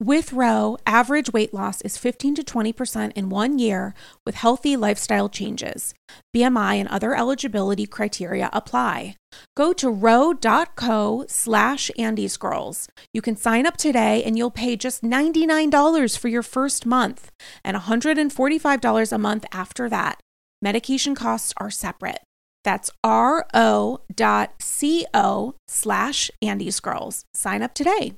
With Ro, average weight loss is 15 to 20% in one year with healthy lifestyle changes. BMI and other eligibility criteria apply. Go to ro.co slash andyscrolls. You can sign up today and you'll pay just $99 for your first month and $145 a month after that. Medication costs are separate. That's ro.co slash andyscrolls. Sign up today.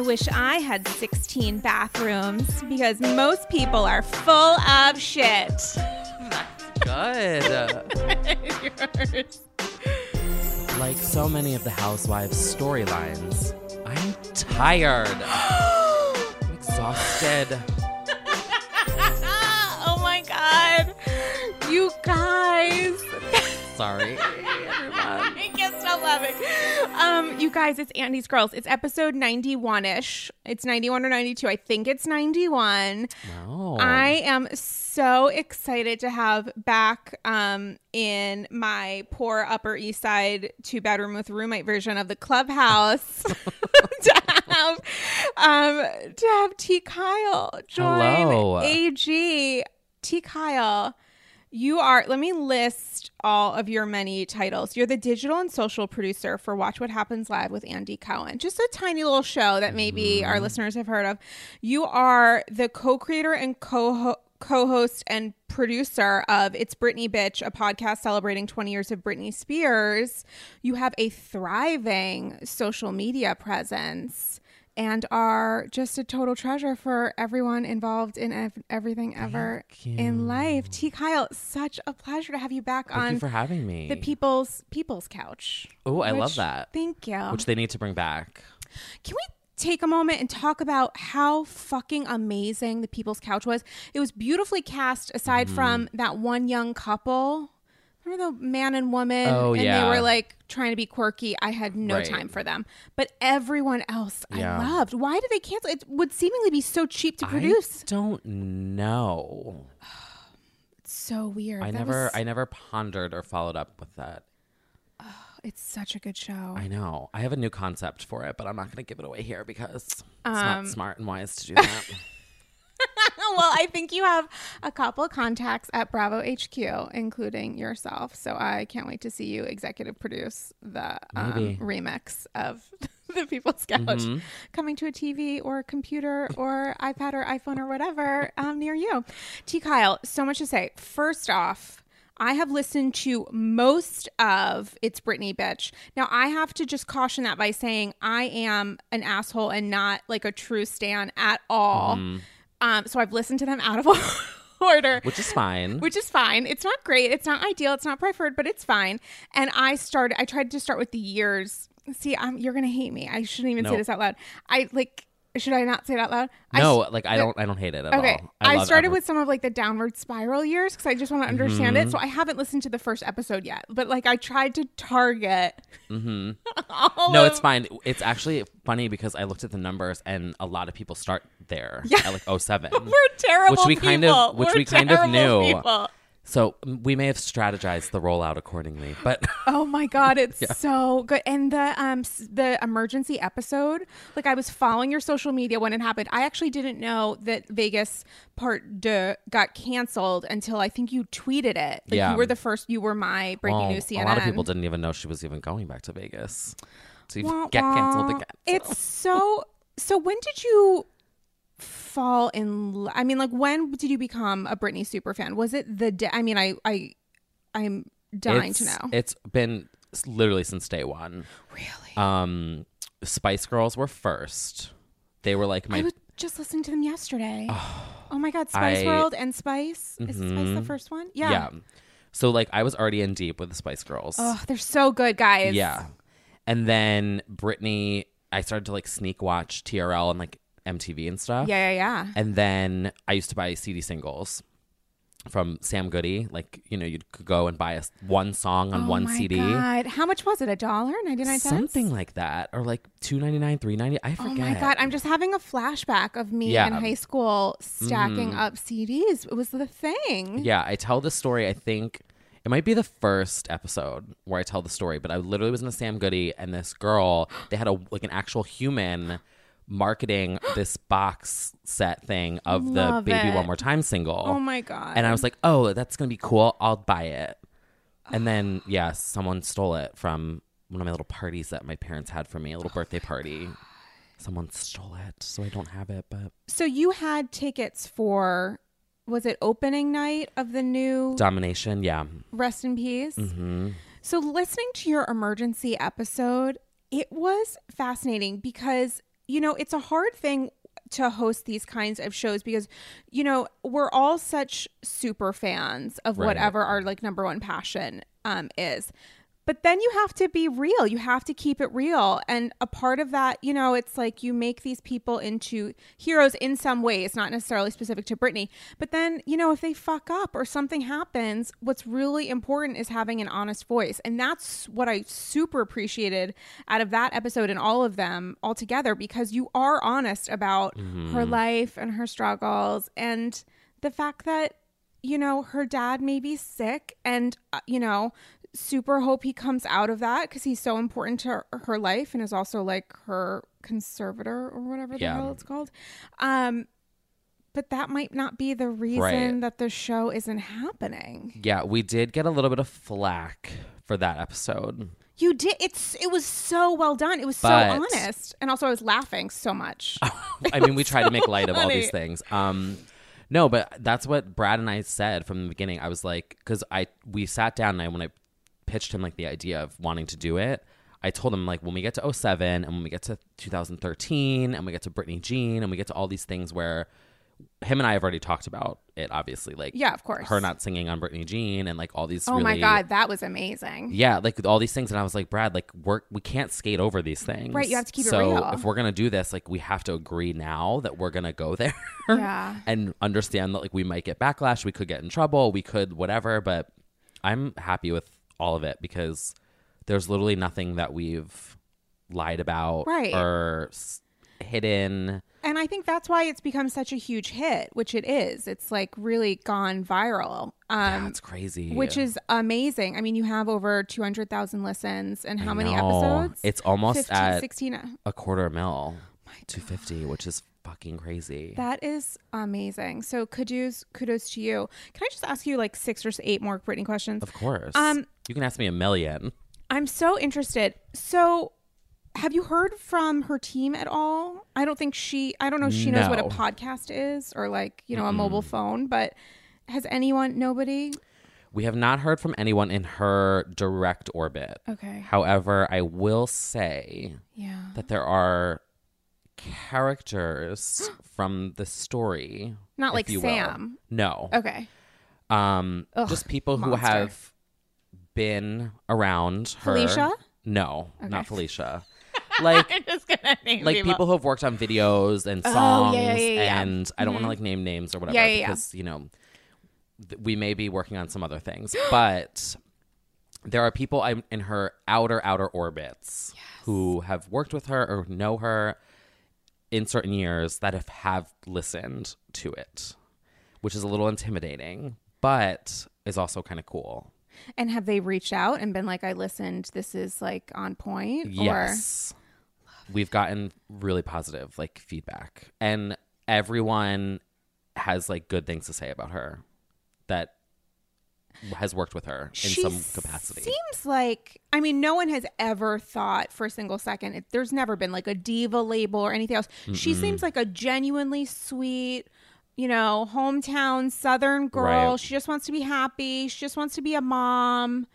I wish I had 16 bathrooms because most people are full of shit. Good. Like so many of the housewives' storylines, I'm tired. I'm exhausted. oh my god. You guys. Sorry. I can't stop laughing. Um, you guys, it's Andy's Girls. It's episode 91 ish. It's 91 or 92. I think it's 91. Wow. I am so excited to have back um, in my poor Upper East Side two bedroom with roommate version of the clubhouse to have um, to have T Kyle join Hello. AG. T Kyle, you are. Let me list all of your many titles. You're the digital and social producer for Watch What Happens Live with Andy Cohen. Just a tiny little show that maybe our mm-hmm. listeners have heard of. You are the co-creator and co co-host and producer of It's Britney Bitch, a podcast celebrating 20 years of Britney Spears. You have a thriving social media presence and are just a total treasure for everyone involved in ev- everything ever in life. T Kyle, such a pleasure to have you back Thank on you for having me. the people's people's couch. Oh, I love that. Thank you. Which they need to bring back. Can we take a moment and talk about how fucking amazing the People's Couch was? It was beautifully cast aside Mm-hmm. from that one young couple. Remember the man and woman? Oh, and yeah. they were like trying to be quirky. I had no Right. time for them. But everyone else Yeah. I loved. Why did they cancel? It would seemingly be so cheap to produce. I don't know. It's so weird. I That never, was- I never pondered or followed up with that. Oh, it's such a good show. I know. I have a new concept for it, but I'm not going to give it away here because it's Um, not smart and wise to do that. well, I think you have a couple contacts at Bravo HQ, including yourself. So I can't wait to see you executive produce the um, remix of the People's Couch Mm-hmm. coming to a TV or a computer or iPad or iPhone or whatever um, near you. T. Kyle, so much to say. First off, I have listened to most of It's Britney Bitch. Now, I have to just caution that by saying I am an asshole and not like a true stan at all. Um, so I've listened to them out of order. Which is fine. Which is fine. It's not great. It's not ideal. It's not preferred, but it's fine. And I started. I tried to start with the years. See, I'm, you're gonna hate me. I shouldn't even say this out loud. I like. Should I not say it out loud? I no, s- like I don't, I don't hate it at Okay, all. I, love started with some of like the downward spiral years because I just want to understand Mm-hmm. it. So I haven't listened to the first episode yet, but like I tried to target. Mm-hmm. No, of- it's fine. It's actually funny because I looked at the numbers and a lot of people start there Yeah. at like 07. We're terrible. Which we kind of- which We're we kind of knew. people. So we may have strategized the rollout accordingly, but Oh my god, it's so good. And the um the emergency episode, like I was following your social media when it happened. I actually didn't know that Vegas Part Deux got canceled until I think you tweeted it. Like Yeah. you were the first. You were my breaking well, news CNN. a lot of people didn't even know she was even going back to Vegas. To Wah, get canceled again. so. It's so. So when did you fall in? lo- I mean, like when did you become a Britney super fan? Was it the day? I mean, I I I'm dying to know. It's been literally since day one. really, Um, Spice Girls were first. They were like my I was just listening to them yesterday. Oh, my god, Spice I- World and Spice. Is Spice the Mhm. first one? yeah. Yeah. So like I was already in deep with the Spice Girls. Oh, they're so good, guys. Yeah. And then Britney, I started to like sneak watch TRL and like MTV and stuff. Yeah, yeah, yeah. And then I used to buy CD singles from Sam Goody. Like, you know, you could go and buy a, one song on oh one my CD. God. How much was it? A dollar? 99 cents? Something like that. Or like two ninety nine, three ninety. I forget. Oh my god! I'm just having a flashback of me Yeah. in high school stacking Mhm. up CDs. It was the thing. Yeah, I tell the story. I think it might be the first episode where I tell the story, but I literally was in a Sam Goody, and this girl, they had a like an actual human marketing this box set thing of the "Baby it. One More Time" single, Oh my god! and I was like, "Oh, that's gonna be cool. I'll buy it." And then, yeah, someone stole it from one of my little parties that my parents had for me, a little birthday party. Someone stole it, so I don't have it. But so you had tickets for was it opening night of the new domination, yeah. Rest in Peace? hmm So listening to your emergency episode, it was fascinating because you know it's a hard thing to host these kinds of shows because you know we're all such super fans of Right. whatever our like number one passion um is but then you have to be real. You have to keep it real. And a part of that you know it's like you make these people into heroes in some way. It's not necessarily specific to Britney. But then you know if they fuck up or something happens what's really important is having an honest voice. And that's what I super appreciated out of that episode and all of them all together because you are honest about her life and her struggles and the fact that you know her dad may be sick and uh, you know super hope he comes out of that because he's so important to her, her life and is also like her conservator or whatever the Yeah. hell it's called um but that might not be the reason Right. that the show isn't happening Yeah, we did get a little bit of flack for that episode. you did it's it was so well done it was But- so honest and also i was laughing so much I mean, we try to make light of all these things. Um, no, but that's what Brad and I said from the beginning. I was like, because I we sat down and I when I pitched him like the idea of wanting to do it, I told him like when we get to 07 and when we get to 2013 and we get to Britney Jean and we get to all these things where him and I have already talked about it. Obviously, like yeah of course her not singing on Britney Jean and like all these. Things. Oh my god that was amazing Yeah, like all these things, and I was like, Brad, like we're we can't skate over these things, Right, you have to keep it so real. if we're gonna do this, like we have to agree now that we're gonna go there, Yeah. and understand that like we might get backlash, we could get in trouble, we could whatever, but I'm happy with all of it because there's literally nothing that we've lied about Right. or s- hidden. And I think that's why it's become such a huge hit, which it is. It's like really gone viral. Um That's crazy. which is amazing. I mean, you have over 200,000 listens and how I many know. episodes? It's almost 15, at 16. uh, a quarter mil, two fifty, which is fucking crazy. That is amazing. So kudos kudos to you. Can I just ask you like six or eight more Britney questions? Of course. Um, you can ask me a million. I'm so interested. So have you heard from her team at all? I don't think she I don't know if she knows what a podcast is or like, you know, a mobile phone, but has anyone nobody? We have not heard from anyone in her direct orbit. Okay. However, I will say Yeah. that there are characters from the story. Not like you will. Sam. No. Okay. Um Ugh, just people who monster. have been around her. Felicia? No, Okay. not Felicia. Like I'm just gonna name like people who have worked on videos and Oh, songs yeah, yeah, yeah, yeah. and I don't want to like name names or whatever because you know th- we may be working on some other things but there are people I'm in her outer outer orbits who have worked with her or know her in certain years that have have listened to it which is a little intimidating but is also kind of cool. And have they reached out and been like, I listened, this is like on point? Yes. We've gotten really positive like feedback. And everyone has like good things to say about her that has worked with her in She some capacity. Seems like I mean, no one has ever thought for a single second. It, there's never been like a diva label or anything else. She seems like a genuinely sweet, you know, hometown Southern girl. Right. She just wants to be happy. She just wants to be a mom.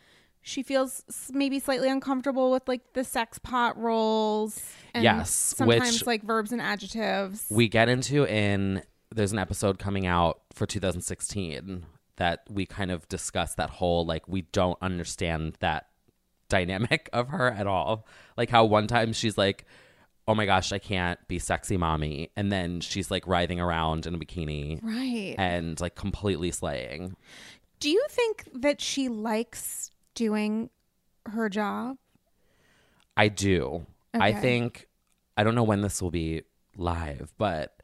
She feels maybe slightly uncomfortable with like the sex pot roles. And Yes, sometimes which- like verbs and adjectives. we get into in there's an episode coming out for 2016 that we kind of discuss that whole like we don't understand that dynamic of her at all like how one time she's like oh my gosh i can't be sexy mommy and then she's like writhing around in a bikini right. and like completely slaying Do you think that she likes doing her job? I do. I think I don't know when this will be live, but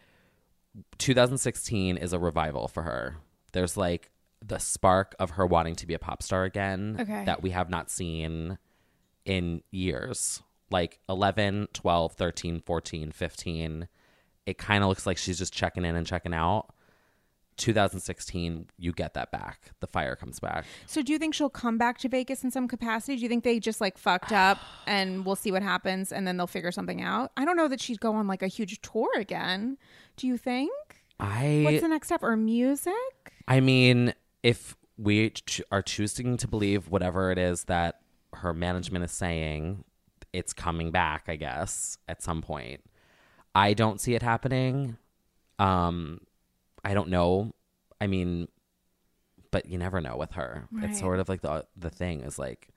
2016 is a revival for her. There's like the spark of her wanting to be a pop star again Okay. that we have not seen in years. Like 11, 12, 13, 14, 15. It kind of looks like she's just checking in and checking out. 2016, you get that back. The fire comes back. So do you think she'll come back to Vegas in some capacity? Do you think they just like fucked up and we'll see what happens and then they'll figure something out? I don't know that she'd go on like a huge tour again. Do you think? I What's the next step? Or music? I mean, if we ch- are choosing to believe whatever it is that her management is saying, it's coming back, I guess, at some point. I don't see it happening. Um, I don't know. I mean, but you never know with her. Right. It's sort of like the the thing is like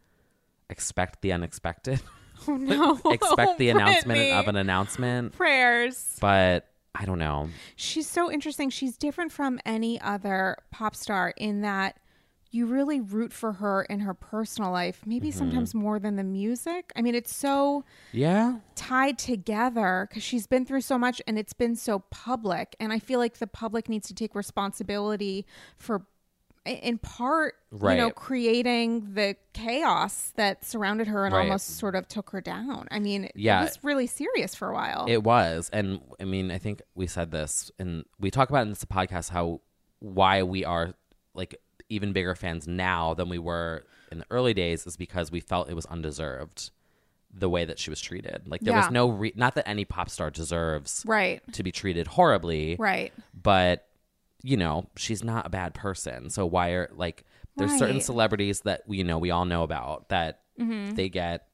expect the unexpected. Oh no. expect the announcement of an announcement, prayers. but I don't know. She's so interesting. She's different from any other pop star in that you really root for her in her personal life, maybe Mm-hmm. sometimes more than the music. I mean, it's so Yeah. tied together because she's been through so much and it's been so public. And I feel like the public needs to take responsibility for, in part, right. you know, creating the chaos that surrounded her and Right. almost sort of took her down. I mean, Yeah. it was really serious for a while. It was, and I mean, I think we said this, and we talk about in this podcast how why we are like even bigger fans now than we were in the early days is because we felt it was undeserved the way that she was treated. Like there Yeah. was no re- not that any pop star deserves right. to be treated horribly, Right. but you know she's not a bad person. So why are like there's certain Right. Mm-hmm. celebrities that we you know we all know about that they get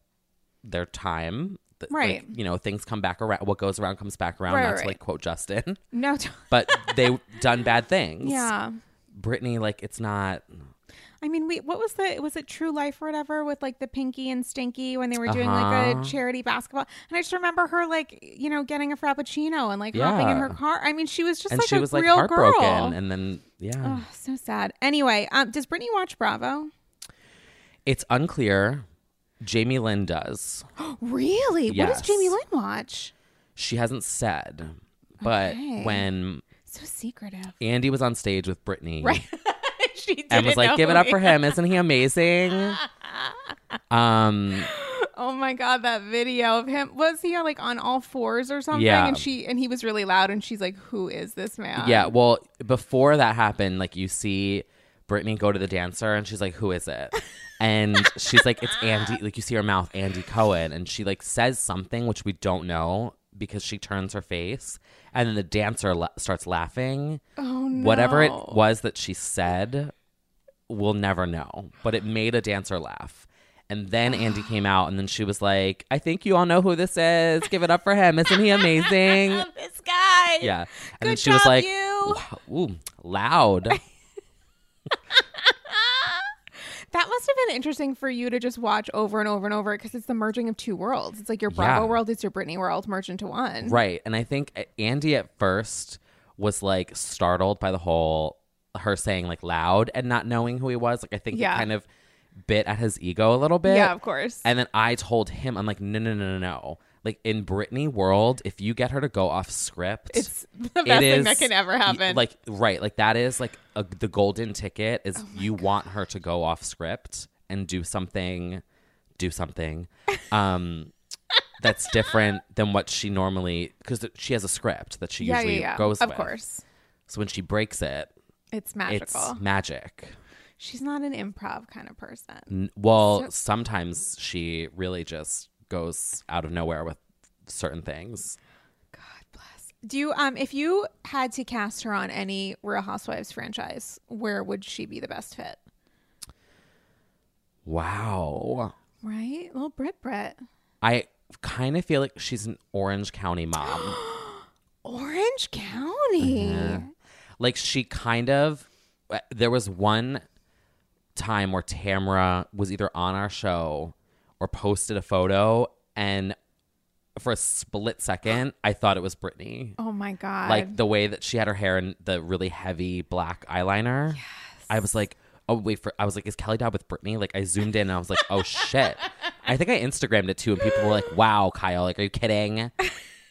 their time. like, Right. you know, things come back around. What goes around comes back around. Right, not to like quote Justin, No. t- but they done bad things. yeah. Britney, like it's not. I mean, we what was the was it True Life or whatever with like the Pinky and Stinky when they were doing like a Uh-huh. charity basketball, and I just remember her like you know getting a frappuccino and like hopping in her car. I mean, she was just And like she a was like real heartbroken, girl. and then yeah, Oh, so sad. Anyway, um, does Britney watch Bravo? it's unclear. Jamie Lynn does. Really? What does Jamie Lynn watch? She hasn't said, but Okay. when So secretive. Andy was on stage with Britney, Right. she and was like, "Give it up for him! Isn't he amazing?" um, Oh my god, that video of him was he like on all fours or something? Yeah. And she and he was really loud, and she's like, "Who is this man?" yeah. Well, before that happened, like you see Britney go to the dancer, and she's like, "Who is it?" And she's like, "It's Andy." Like you see her mouth, Andy Cohen, and she like says something which we don't know because she turns her face, and then the dancer la- starts laughing. Oh no. Whatever it was that she said, we'll never know. But it made a dancer laugh. And then Andy came out, and then she was like, "I think you all know who this is. Give it up for him. Isn't he amazing?" this guy. Yeah. And then Good she was like, you. "Wow, ooh, loud." That must have been interesting for you to just watch over and over and over because it's the merging of two worlds. It's like your Bravo Yeah. world, it's your Britney world merged into one. right. And I think uh, Andy at first was like startled by the whole her saying like loud and not knowing who he was. Like I think Yeah. it kind of bit at his ego a little bit. Yeah, of course. And then I told him, I'm like, no, no, no, no, no. Like in Britney world, if you get her to go off script, It's the it best thing that is- can ever happen. Like right, like that is like a, the golden ticket is you want her to go off script and do something, do something, um, that's different than what she normally because she has a script that she yeah, yeah, usually yeah. goes of with. course. So when she breaks it, It's magical. it's magic. She's not an improv kind of person. N- Well, sometimes she really just goes out of nowhere with certain things. God bless. Do you um if you had to cast her on any Real Housewives franchise, where would she be the best fit? Wow. Right? Little Brit Brit. I kind of feel like she's an Orange County mom. Orange County. like she kind of uh, there was one time where Tamara was either on our show or posted a photo and for a split second I thought it was Britney. Oh my god. Like the way that she had her hair and the really heavy black eyeliner. Yes. I was like, oh wait for I was like, is Kelly Dodd with Britney? Like I zoomed in and I was like, oh shit. I think I Instagrammed it too and people were like, wow, Kyle, like are you kidding?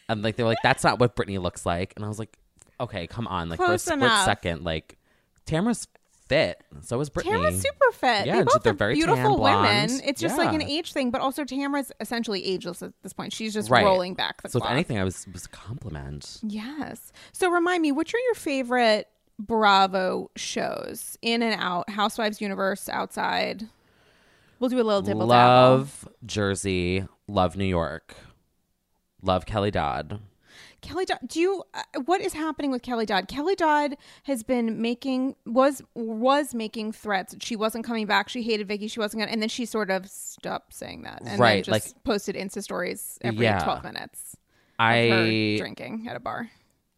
And like they were like, that's not what Britney looks like. And I was like, okay, come on. Like for a split enough. second, like Tamara's fit. So is Britney. Tamara's super fit. Yeah, they both they're are very beautiful women. It's just like an age thing, but also Tamara's essentially ageless at this point. She's just Right. rolling back the so if clock. anything, I was was a compliment. Yes. So remind me, which are your favorite Bravo shows? In and out, Housewives universe, outside. We'll do a little dibble dabble. Love Jersey. Love New York. Love Kelly Dodd. Kelly Dodd. Do you? Uh, what is happening with Kelly Dodd? Kelly Dodd has been making was was making threats. She wasn't coming back. She hated Vicki. She wasn't gonna. And then she sort of stopped saying that. And Right, just posted Insta stories every Yeah. twelve minutes. I drinking at a bar.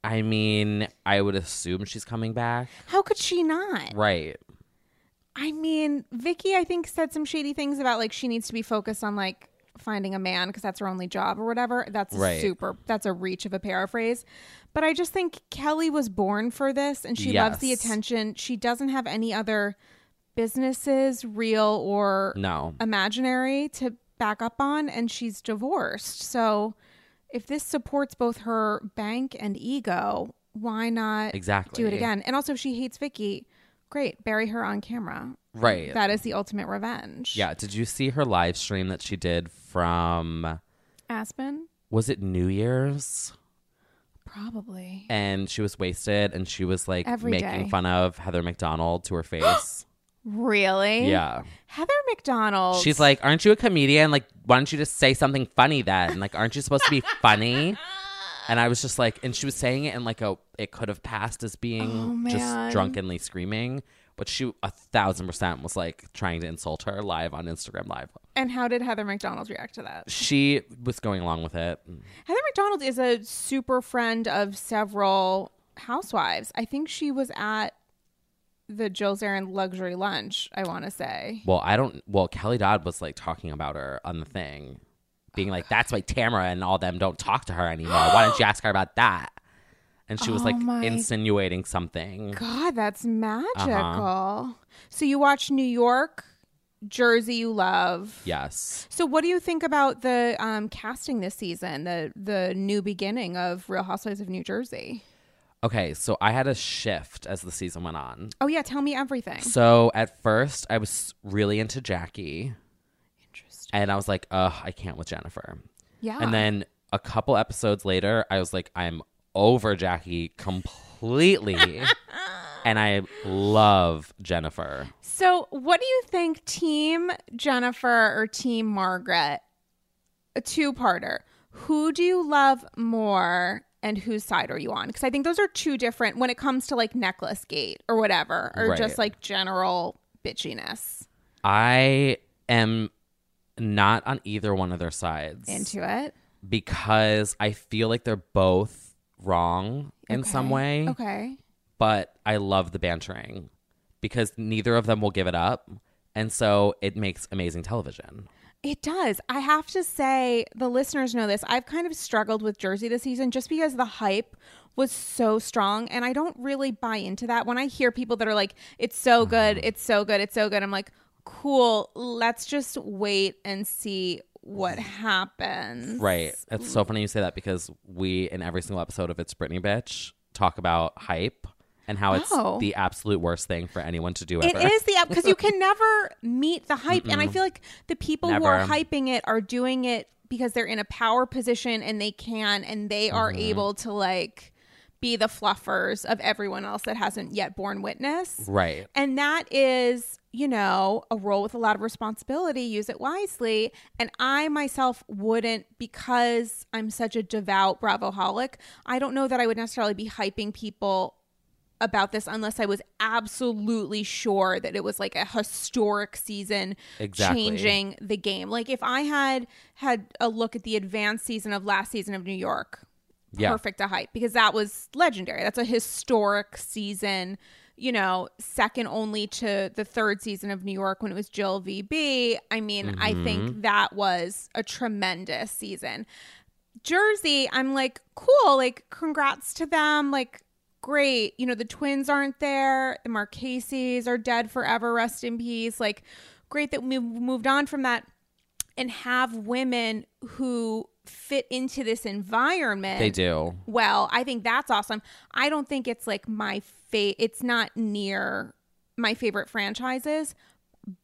I mean, I would assume she's coming back. How could she not? Right. I mean, Vicki, I think said some shady things about like she needs to be focused on like finding a man because that's her only job or whatever. That's Right. super. That's a reach of a paraphrase. But I just think Kelly was born for this, and she loves the attention. She doesn't have any other businesses, real or No. imaginary, to back up on, and she's divorced. So, if this supports both her bank and ego, why not Exactly. do it again? And also, if she hates Vicki, great, bury her on camera. Right. That is the ultimate revenge. yeah. Did you see her live stream that she did from Aspen, was it New Year's? probably. And she was wasted and she was like Every making day. fun of Heather McDonald to her face. Really? yeah. Heather McDonald. She's like, Aren't you a comedian? Like, why don't you just say something funny then? Like, aren't you supposed to be funny? And I was just like, and she was saying it in like a, it could have passed as being Oh, man. just drunkenly screaming, but she a thousand percent was like trying to insult her live on Instagram Live. And how did Heather McDonald react to that? She was going along with it. Mm. Heather McDonald is a super friend of several housewives. I think she was at the Jill Zarin luxury lunch, I want to say. Well, I don't. Well, Kelly Dodd was like talking about her on the thing, being like, "That's why Tamara and all them don't talk to her anymore. Why don't you ask her about that?" And she was Oh like insinuating something. God, that's magical. Uh-huh. So you watch New York, Jersey, you love. Yes. So what do you think about the um, casting this season, the the new beginning of Real Housewives of New Jersey? Okay, so I had a shift as the season went on. Oh yeah, tell me everything. So at first, I was really into Jackie, Interesting. and I was like, "Ugh, I can't with Jennifer." Yeah. And then a couple episodes later, I was like, "I'm over Jackie completely," and I love Jennifer. So, what do you think, Team Jennifer or Team Margaret? A two parter. Who do you love more and whose side are you on? Because I think those are two different when it comes to like necklace gate or whatever, or Right. just like general bitchiness I am not on either one of their sides into it. because I feel like they're both wrong in some way. Okay. but I love the bantering because neither of them will give it up. And so it makes amazing television. It does. I have to say, the listeners know this. I've kind of struggled with Jersey this season just because the hype was so strong. And I don't really buy into that. When I hear people that are like, it's so good, mm-hmm. it's so good, it's so good, I'm like, cool, let's just wait and see what happens. Right. It's so funny you say that because we, in every single episode of It's Britney Bitch, talk about hype and how it's Oh. the absolute worst thing for anyone to do It ever. is the app because you can never meet the hype, and I feel like the people who are hyping it are doing it because they're in a power position and they can, and they are Mm-hmm. able to like be the fluffers of everyone else that hasn't yet borne witness. Right. And that is, you know, a role with a lot of responsibility. Use it wisely. And I myself wouldn't, because I'm such a devout Bravo holic, I don't know that I would necessarily be hyping people about this unless I was absolutely sure that it was like a historic season Exactly. changing the game. Like if I had had a look at the advanced season of last season of New York, Yeah. perfect to hype because that was legendary. That's a historic season, you know, second only to the third season of New York when it was Jill VB. I mean, I Mm-hmm. think that was a tremendous season. Jersey, I'm like, cool, like congrats to them, like great. You know, the twins aren't there, the Marqueses are dead forever, rest in peace. Like great that we moved on from that and have women who fit into this environment They do. well. I think that's awesome. I don't think it's like my fa It's not near my favorite franchises,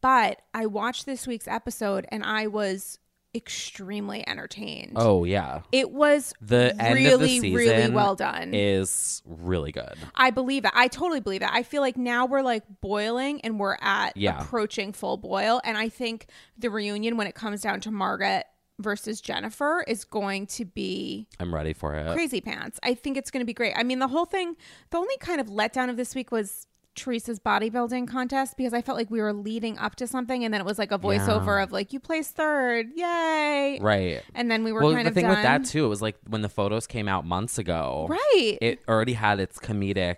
but I watched this week's episode and I was extremely entertained. Oh, yeah. It was The end really, of the season really well done. is really good. I believe it. I totally believe it. I feel like now we're like boiling and we're at Yeah. approaching full boil. And I think the reunion, when it comes down to Margaret versus Jennifer, is going to be I'm ready for it. crazy pants. I think it's going to be great. I mean, the whole thing, the only kind of letdown of this week was Teresa's bodybuilding contest because I felt like we were leading up to something and then it was like a voiceover Yeah. of like, you placed third. Yay. Right. And then we were Well, kind the of thing done. with that too, it was like when the photos came out months ago, Right. it already had its comedic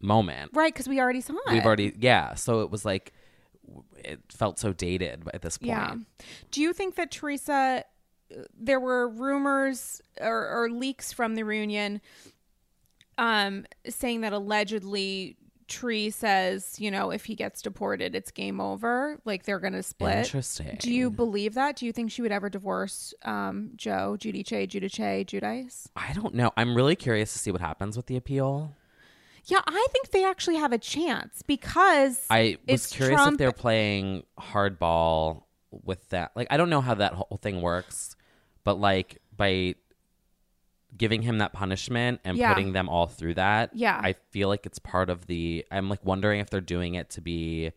moment. right. Because we already saw it. We've already, yeah. So it was like, it felt so dated at this point. Yeah. Do you think that Teresa, there were rumors or, or leaks from the reunion um, saying that allegedly Tree says, you know, if he gets deported, it's game over. Like they're going to split. Interesting. Do you believe that? Do you think she would ever divorce um, Joe, Judy Che, Judah Che, Giudice? I don't know. I'm really curious to see what happens with the appeal. Yeah, I think they actually have a chance because I was curious Trump if they're playing hardball with that. Like, I don't know how that whole thing works, but like by giving him that punishment and Yeah. putting them all through that, Yeah. I feel like it's part of the. I'm like wondering if they're doing it to be,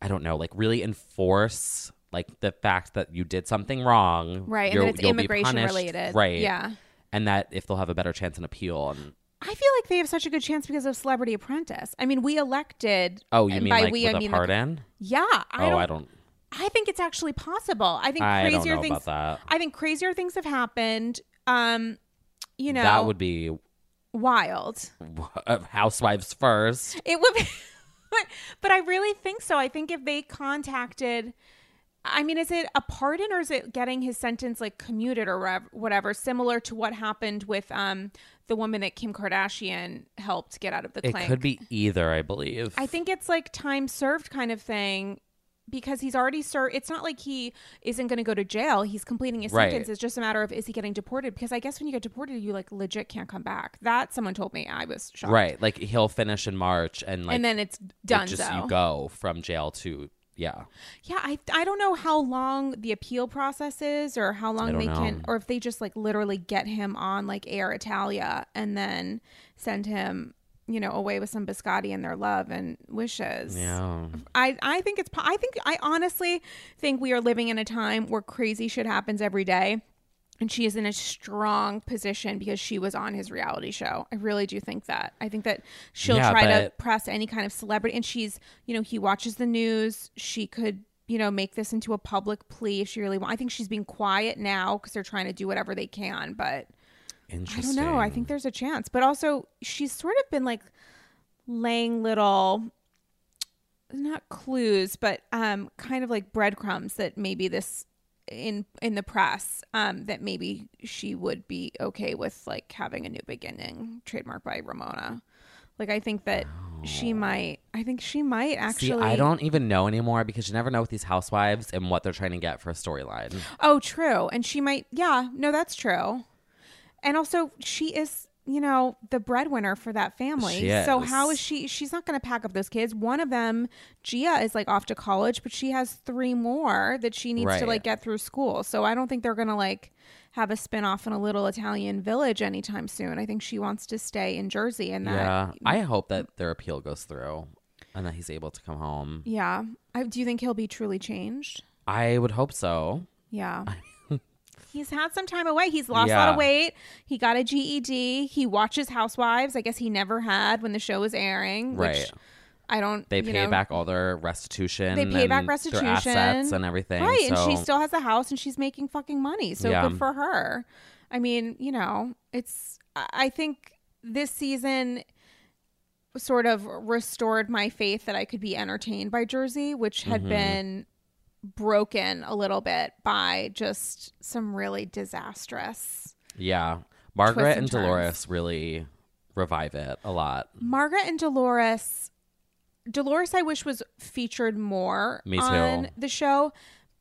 I don't know, like really enforce like the fact that you did something wrong, right, and it's immigration related, right? Yeah, and that if they'll have a better chance in appeal and I feel like they have such a good chance because of Celebrity Apprentice. I mean, we elected. oh, you mean by like we, with I a mean the- pardon? yeah, I oh, don't. I don't. I think it's actually possible. I think I don't crazier know things. about that. I think crazier things have happened. Um, you know, that would be wild. uh, housewives first. It would be, but, but I really think so. I think if they contacted, I mean, is it a pardon or is it getting his sentence like commuted or whatever, similar to what happened with um the woman that Kim Kardashian helped get out of the It clink? could be either, I believe. I think it's like time served kind of thing because he's already served. It's not like he isn't going to go to jail. He's completing his Right. sentence. It's just a matter of is he getting deported? Because I guess when you get deported, you like legit can't come back. That someone told me. I was shocked. right, like he'll finish in March, and like and then it's it done. just you go from jail to yeah. Yeah, I I don't know how long the appeal process is, or how long they can, or if they just like literally get him on like Air Italia and then send him, you know, away with some biscotti and their love and wishes. Yeah. I I think it's I think I honestly think we are living in a time where crazy shit happens every day. And she is in a strong position because she was on his reality show. I really do think that. I think that she'll Yeah, try to press any kind of celebrity. And she's, you know, he watches the news. She could, you know, make this into a public plea if she really wants. I think she's being quiet now because they're trying to do whatever they can. But I don't know. I think there's a chance. But also, she's sort of been like laying little, not clues, but um, kind of like breadcrumbs that maybe this in in the press um that maybe she would be okay with like having a new beginning trademarked by Ramona Like I think that she might. I think she might actually. See, I don't even know anymore because you never know with these housewives and what they're trying to get for a storyline. Oh, true. And she might. Yeah. No, that's true. And also, she is. You know, the breadwinner for that family. She So is. how is she? She's not going to pack up those kids. One of them, Gia, is like off to college, but she has three more that she needs to like get through school. So I don't think they're going to like have a spin off in a little Italian village anytime soon. I think she wants to stay in Jersey and that Yeah, I hope that their appeal goes through and that he's able to come home. Yeah. I, do you think he'll be truly changed? I would hope so. Yeah. He's had some time away. He's lost a lot of weight. He got a GED. He watches Housewives. I guess he never had when the show was airing. Which Right. I don't. They pay know- back all their restitution. They pay back and restitution. assets and everything. Right, and she still has a house and she's making fucking money. So Yeah. good for her. I mean, you know, it's. I I think this season sort of restored my faith that I could be entertained by Jersey, which had Mm-hmm. been broken a little bit by just some really disastrous. Yeah. Margaret and. Dolores really revive it a lot. Margaret and Dolores. Dolores, I wish was featured more Me too. on the show,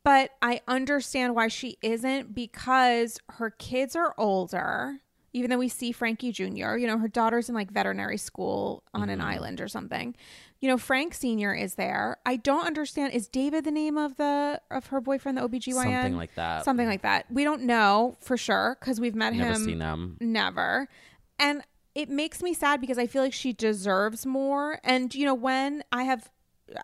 but I understand why she isn't because her kids are older. Even though we see Frankie Jr., you know, her daughter's in like veterinary school on an Mm-hmm. island or something. You know, Frank Sr. is there. I don't understand. Is David the name of the of her boyfriend, the OBGYN? Something like that. Something like that. We don't know for sure because we've met Never him seen them. never. And it makes me sad because I feel like she deserves more. And you know, when I have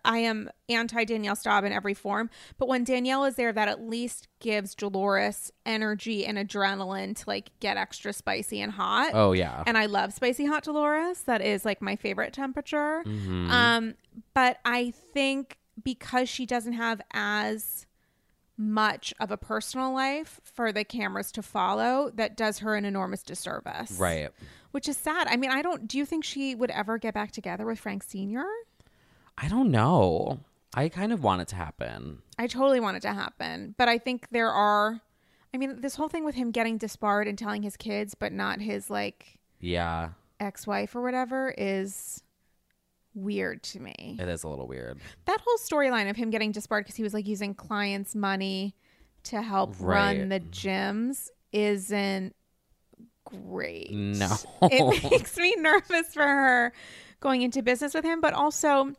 I am anti Danielle Staub in every form, but when Danielle is there, that at least gives Dolores energy and adrenaline to like get extra spicy and hot. Oh yeah. And I love spicy hot Dolores. That is like my favorite temperature. Mm-hmm. Um, but I think because she doesn't have as much of a personal life for the cameras to follow, that does her an enormous disservice. right. Which is sad. I mean, I don't. Do you think she would ever get back together with Frank Senior? I don't know. I kind of want it to happen. I totally want it to happen, but I think there are. I mean, this whole thing with him getting disbarred and telling his kids, but not his like Yeah. ex-wife or whatever, is weird to me. It is a little weird. that whole storyline of him getting disbarred because he was like using clients' money to help run the gyms isn't great. No. it makes me nervous for her going into business with him, but also,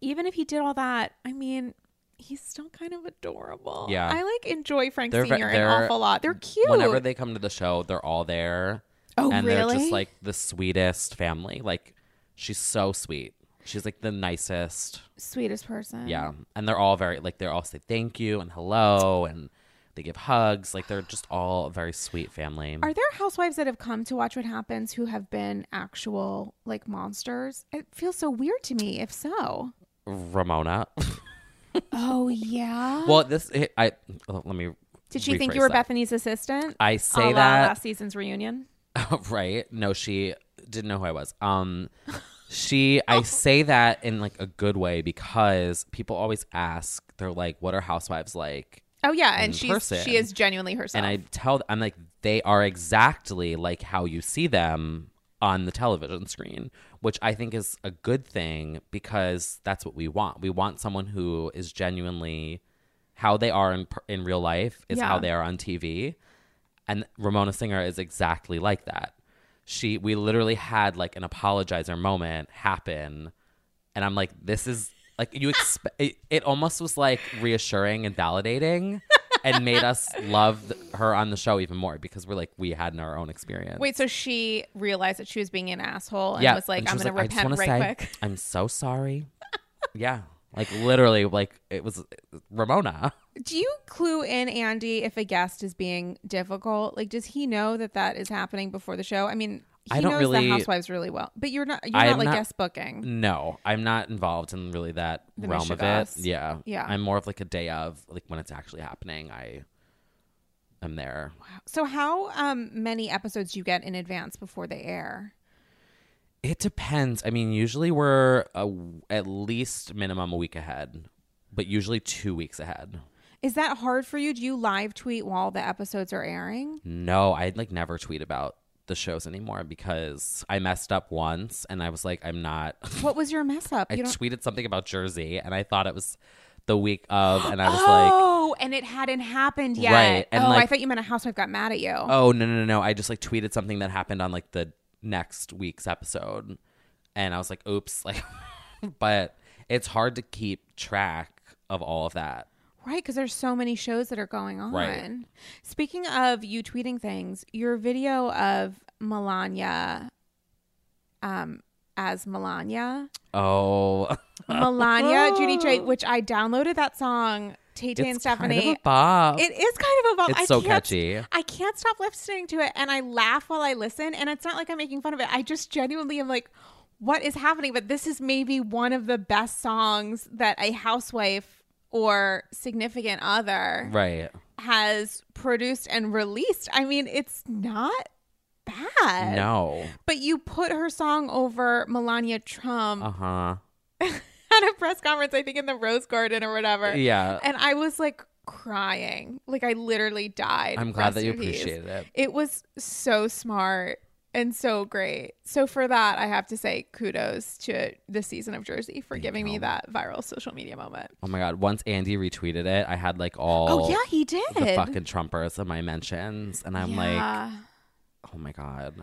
even if he did all that, I mean. He's still kind of adorable. Yeah. I like enjoy Frank They're Senior an they're- awful lot. They're cute. Whenever they come to the show, they're all there. Oh, and they're just like the sweetest family. Like she's so sweet. She's like the nicest. Sweetest person. Yeah. And they're all very like they're all say thank you and hello and they give hugs. Like they're just all a very sweet family. Are there housewives that have come to watch what happens who have been actual like monsters? It feels so weird to me. If so, Ramona. oh yeah. well, this it, I let me Did she think you were that. Bethenny's assistant? I say la that last season's reunion. right. No, she didn't know who I was. Um she I say that in like a good way because people always ask, they're like, what are housewives like? Oh yeah, and she's person. she is genuinely herself. And I tell I'm like, they are exactly like how you see them on the television screen, which I think is a good thing because that's what we want. We want someone who is genuinely how they are in in real life is Yeah. how they are on TV. And Ramona Singer is exactly like that. She we literally had like an apologizer moment happen and I'm like this is like you expect it, it almost was like reassuring and validating and made us love th- her on the show even more because we're like we had in our own experience. Wait, so she realized that she was being an asshole and yeah, was like, and "I'm was going like, to I just repent right say, quick." I'm so sorry. yeah, like literally, like it was Ramona. Do you clue in Andy if a guest is being difficult? Like, does he know that that is happening before the show? I mean, he I don't knows really- the housewives really well, but you're not. You're I not like not- guest booking. No, I'm not involved in really that The realm of it. Yeah, Yeah. I'm more of like a day of, like when it's actually happening. I am there. So, how um, many episodes do you get in advance before they air? It depends. I mean, usually we're a, at least minimum a week ahead, but usually two weeks ahead. Is that hard for you? Do you live tweet while the episodes are airing? No, I'd like never tweet about the shows anymore because I messed up once and I was like, I'm not. What was your mess up? I You don't- tweeted something about Jersey and I thought it was the week of, and I was like, oh, and it hadn't happened yet. Right, and oh, I thought you meant a housewife got mad at you. oh no no no no! I just like tweeted something that happened on like the next week's episode, and I was like, oops, like, but it's hard to keep track of all of that. Right, because there's so many shows that are going on. Right. Speaking of you tweeting things, your video of Melania um as Melania. Oh, Melania Judy J, which I downloaded that song, Tay Tay and it's kind Stephanie. of it is kind of a bop. It's I so catchy. I can't stop listening to it and I laugh while I listen. And it's not like I'm making fun of it. I just genuinely am like, what is happening? But this is maybe one of the best songs that a housewife or significant other right. has produced and released. I mean, it's not bad. No. But you put her song over Melania Trump Uh huh. at a press conference, I think in the Rose Garden or whatever. Yeah. And I was like crying. Like I literally died. I'm glad that you Rest in peace. appreciated it. It was so smart and so great. So for that, I have to say kudos to the season of Jersey for giving me that viral social media moment. Oh my god! Once Andy retweeted it, I had like all Oh, yeah, he did. the fucking Trumpers in my mentions, and I'm like, oh my god.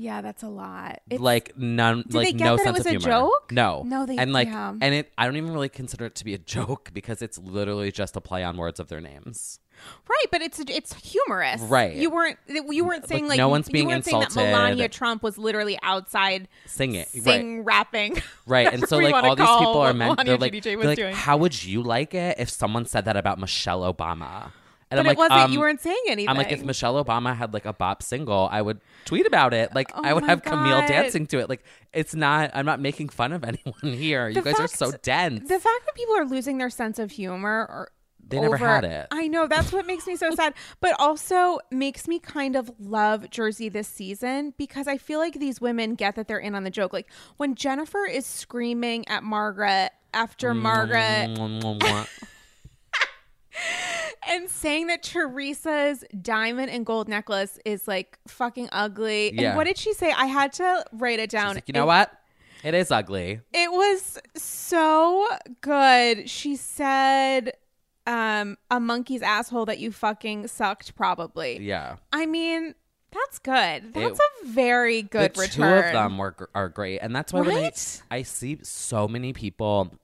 Yeah, that's a lot. It's, like none Did like they get no that it sense was of a humor. joke? No. No, they- and like yeah. and it I don't even really consider it to be a joke because it's literally just a play on words of their names. right, but it's it's humorous. Right. You weren't you weren't saying Like, no one's you being weren't saying that insulted. Melania Trump was literally outside Sing it. right. sing rapping. Right. And so whatever you like wanna all these call people are what meant Melania they're like, GDJ they're like doing. how would you like it if someone said that about Michelle Obama? And But I'm it like, wasn't um, you weren't saying anything. I'm like, if Michelle Obama had like a bop single, I would tweet about it. Like, Oh I would have Camille dancing to it. Like, it's not. I'm not making fun of anyone here. you The guys are so dense. the fact that people are losing their sense of humor or They never over- had it. I know that's what makes me so sad, but also makes me kind of love Jersey this season because I feel like these women get that they're in on the joke. Like when Jennifer is screaming at Margaret after Margaret. and saying that Teresa's diamond and gold necklace is like fucking ugly. Yeah. And what did she say? I had to write it down. Like, you know It- what? It is ugly. It was so good. She said, um, a monkey's asshole that you fucking sucked, probably. Yeah. I mean, that's good. That's It- a very good the return. two of them were are great, and that's why when I, I see so many people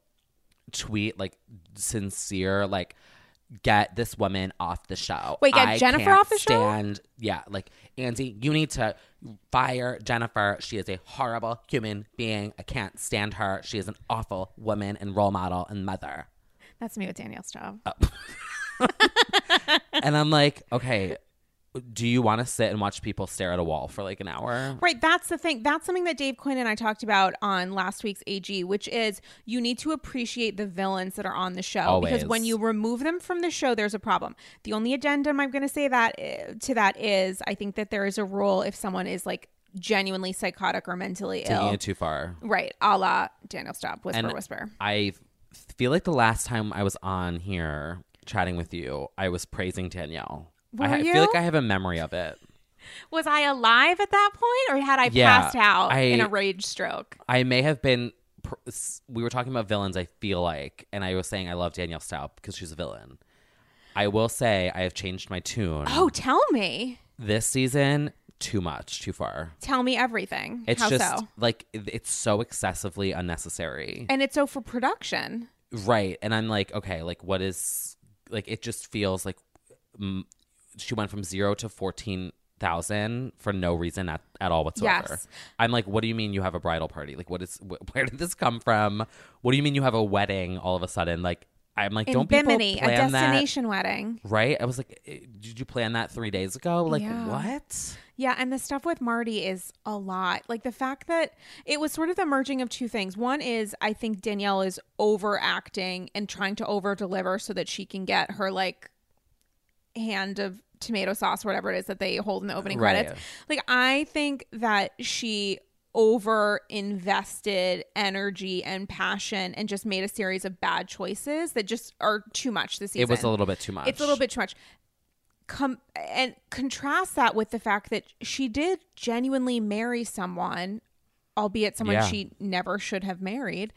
tweet like sincere like get this woman off the show. Wait, get I Jennifer can't off the show? stand, Yeah, like Andy, you need to fire Jennifer. She is a horrible human being. I can't stand her. She is an awful woman and role model and mother. That's me with Danielle's job. Oh. and I'm like, okay, do you want to sit and watch people stare at a wall for like an hour? Right, that's the thing. That's something that Dave Quinn and I talked about on last week's AG, which is you need to appreciate the villains that are on the show because when you remove them from the show, there's a problem. The only addendum I'm going to say that uh, to that is I think that there is a rule if someone is like genuinely psychotic or mentally Taking ill, it too far. right? A la Danielle Staub, whisper, And whisper. I feel like the last time I was on here chatting with you, I was praising Danielle. I Were ha- you? feel like I have a memory of it. Was I alive at that point, or had I Yeah, passed out I- in a rage stroke? I may have been. We were talking about villains. I feel like, and I was saying I love Danielle Staub because she's a villain. I will say I have changed my tune. Oh, tell me, this season, too much, too far. tell me everything. It's How just so? like it's so excessively unnecessary. And it's so for production. Right. And I'm like, okay, like what is like it just feels like she went from 0 to 14,000 for no reason at, at all whatsoever. Yes. I'm like, what do you mean you have a bridal party? Like what is wh- where did this come from? What do you mean you have a wedding all of a sudden? Like I'm like, In don't people Bimini, a plan that? destination wedding. Right? I was like, eh, did you plan that 3 days ago? Like Yeah. what? Yeah, and the stuff with Marty is a lot. Like the fact that it was sort of the merging of two things. One is I think Danielle is overacting and trying to over deliver so that she can get her like hand of tomato sauce, whatever it is that they hold in the opening Right. credits. Like I think that she over invested energy and passion and just made a series of bad choices that just are too much this season. It was a little bit too much. It's a little bit too much. com- and contrast that with the fact that she did genuinely marry someone, albeit someone Yeah. she never should have married.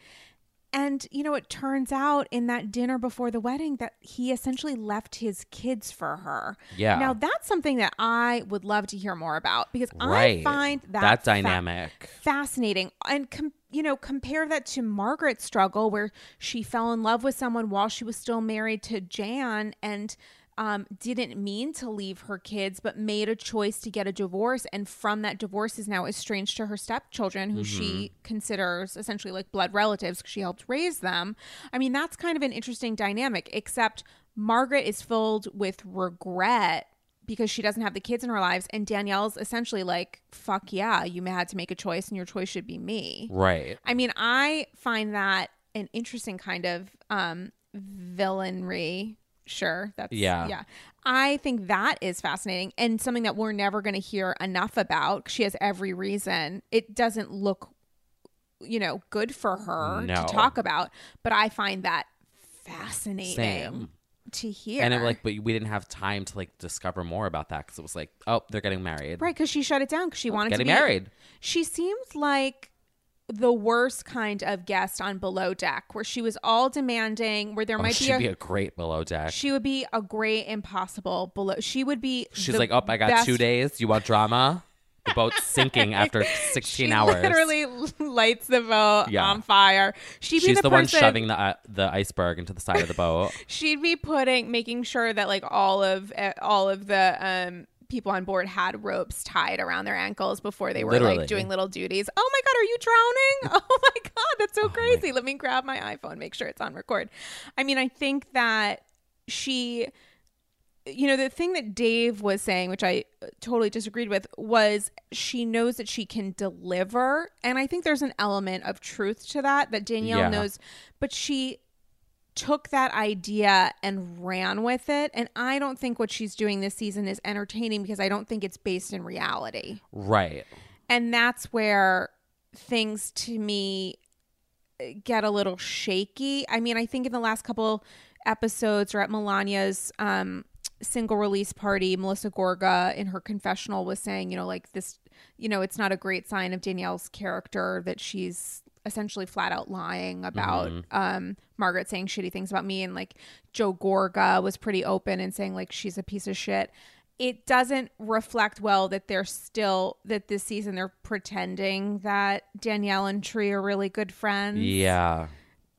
And, you know, it turns out in that dinner before the wedding that he essentially left his kids for her. Yeah. Now, that's something that I would love to hear more about because I find that That fa- dynamic. fascinating. And, com- you know, compare that to Margaret's struggle where she fell in love with someone while she was still married to Jan and um, didn't mean to leave her kids, but made a choice to get a divorce. And from that divorce is now estranged to her stepchildren, who she considers essentially like blood relatives because she helped raise them. I mean, that's kind of an interesting dynamic, except Margaret is filled with regret because she doesn't have the kids in her lives and Danielle's essentially like fuck yeah you had to make a choice and your choice should be me Right. I mean, I find that an interesting kind of um villainry. Sure, that's Yeah. yeah. I think that is fascinating and something that we're never going to hear enough about. She has every reason. It doesn't look, you know, good for her No. to talk about, but I find that fascinating Same. to hear. And it like, but we didn't have time to like discover more about that because it was like, oh, they're getting married. right because she shut it down because she wanted Getting to be married. She seemed like the worst kind of guest on Below Deck, where she was all demanding, where there Oh, might be a, be a great below deck. she would be a great impossible below. She would be. She's like, oh, I got best- two days. You want drama? The boat's sinking after 16 She hours. literally lights the boat Yeah. on fire. She'd be She's the, the, one shoving the uh, the iceberg into the side of the boat. She'd be putting, making sure that like all of uh, all of the um people on board had ropes tied around their ankles before they were Literally. like doing little duties. Oh my god, are you drowning? Oh my god, that's so crazy. Let me grab my iPhone, make sure it's on record. I mean, I think that she you know the thing that Dave was saying which I uh, totally disagreed with was she knows that she can deliver and I think there's an element of truth to that that Danielle Yeah. knows but she took that idea and ran with it and I don't think what she's doing this season is entertaining because I don't think it's based in reality right. and that's where things to me get a little shaky. I mean, I think in the last couple episodes or at Melania's um, single release party, Melissa Gorga in her confessional was saying, you know, like this, you know, it's not a great sign of Danielle's character that she's essentially flat out lying about um Margaret saying shitty things about me and like Joe Gorga was pretty open and saying like she's a piece of shit it doesn't reflect well that they're still that this season they're pretending that Danielle and Tree are really good friends. Yeah.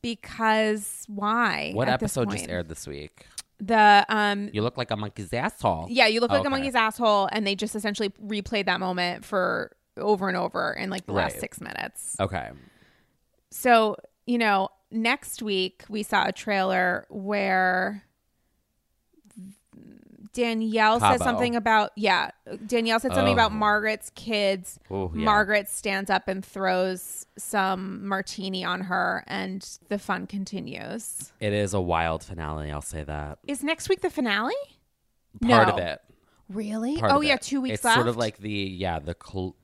Because why? What episode just aired this week? The um You look like a monkey's asshole. yeah, you look like Okay. a monkey's asshole, and they just essentially replayed that moment for over and over in like the last six minutes. Okay. So, you know, next week we saw a trailer where Danielle says Cabo. something about yeah, Danielle said something about Oh. Margaret's kids. Oh, yeah. Margaret stands up and throws some martini on her and the fun continues. It is a wild finale. I'll say that. Is next week the finale? Part No. of it. Really? Part oh yeah, it. two weeks It's left. sort of like the yeah the. Cl-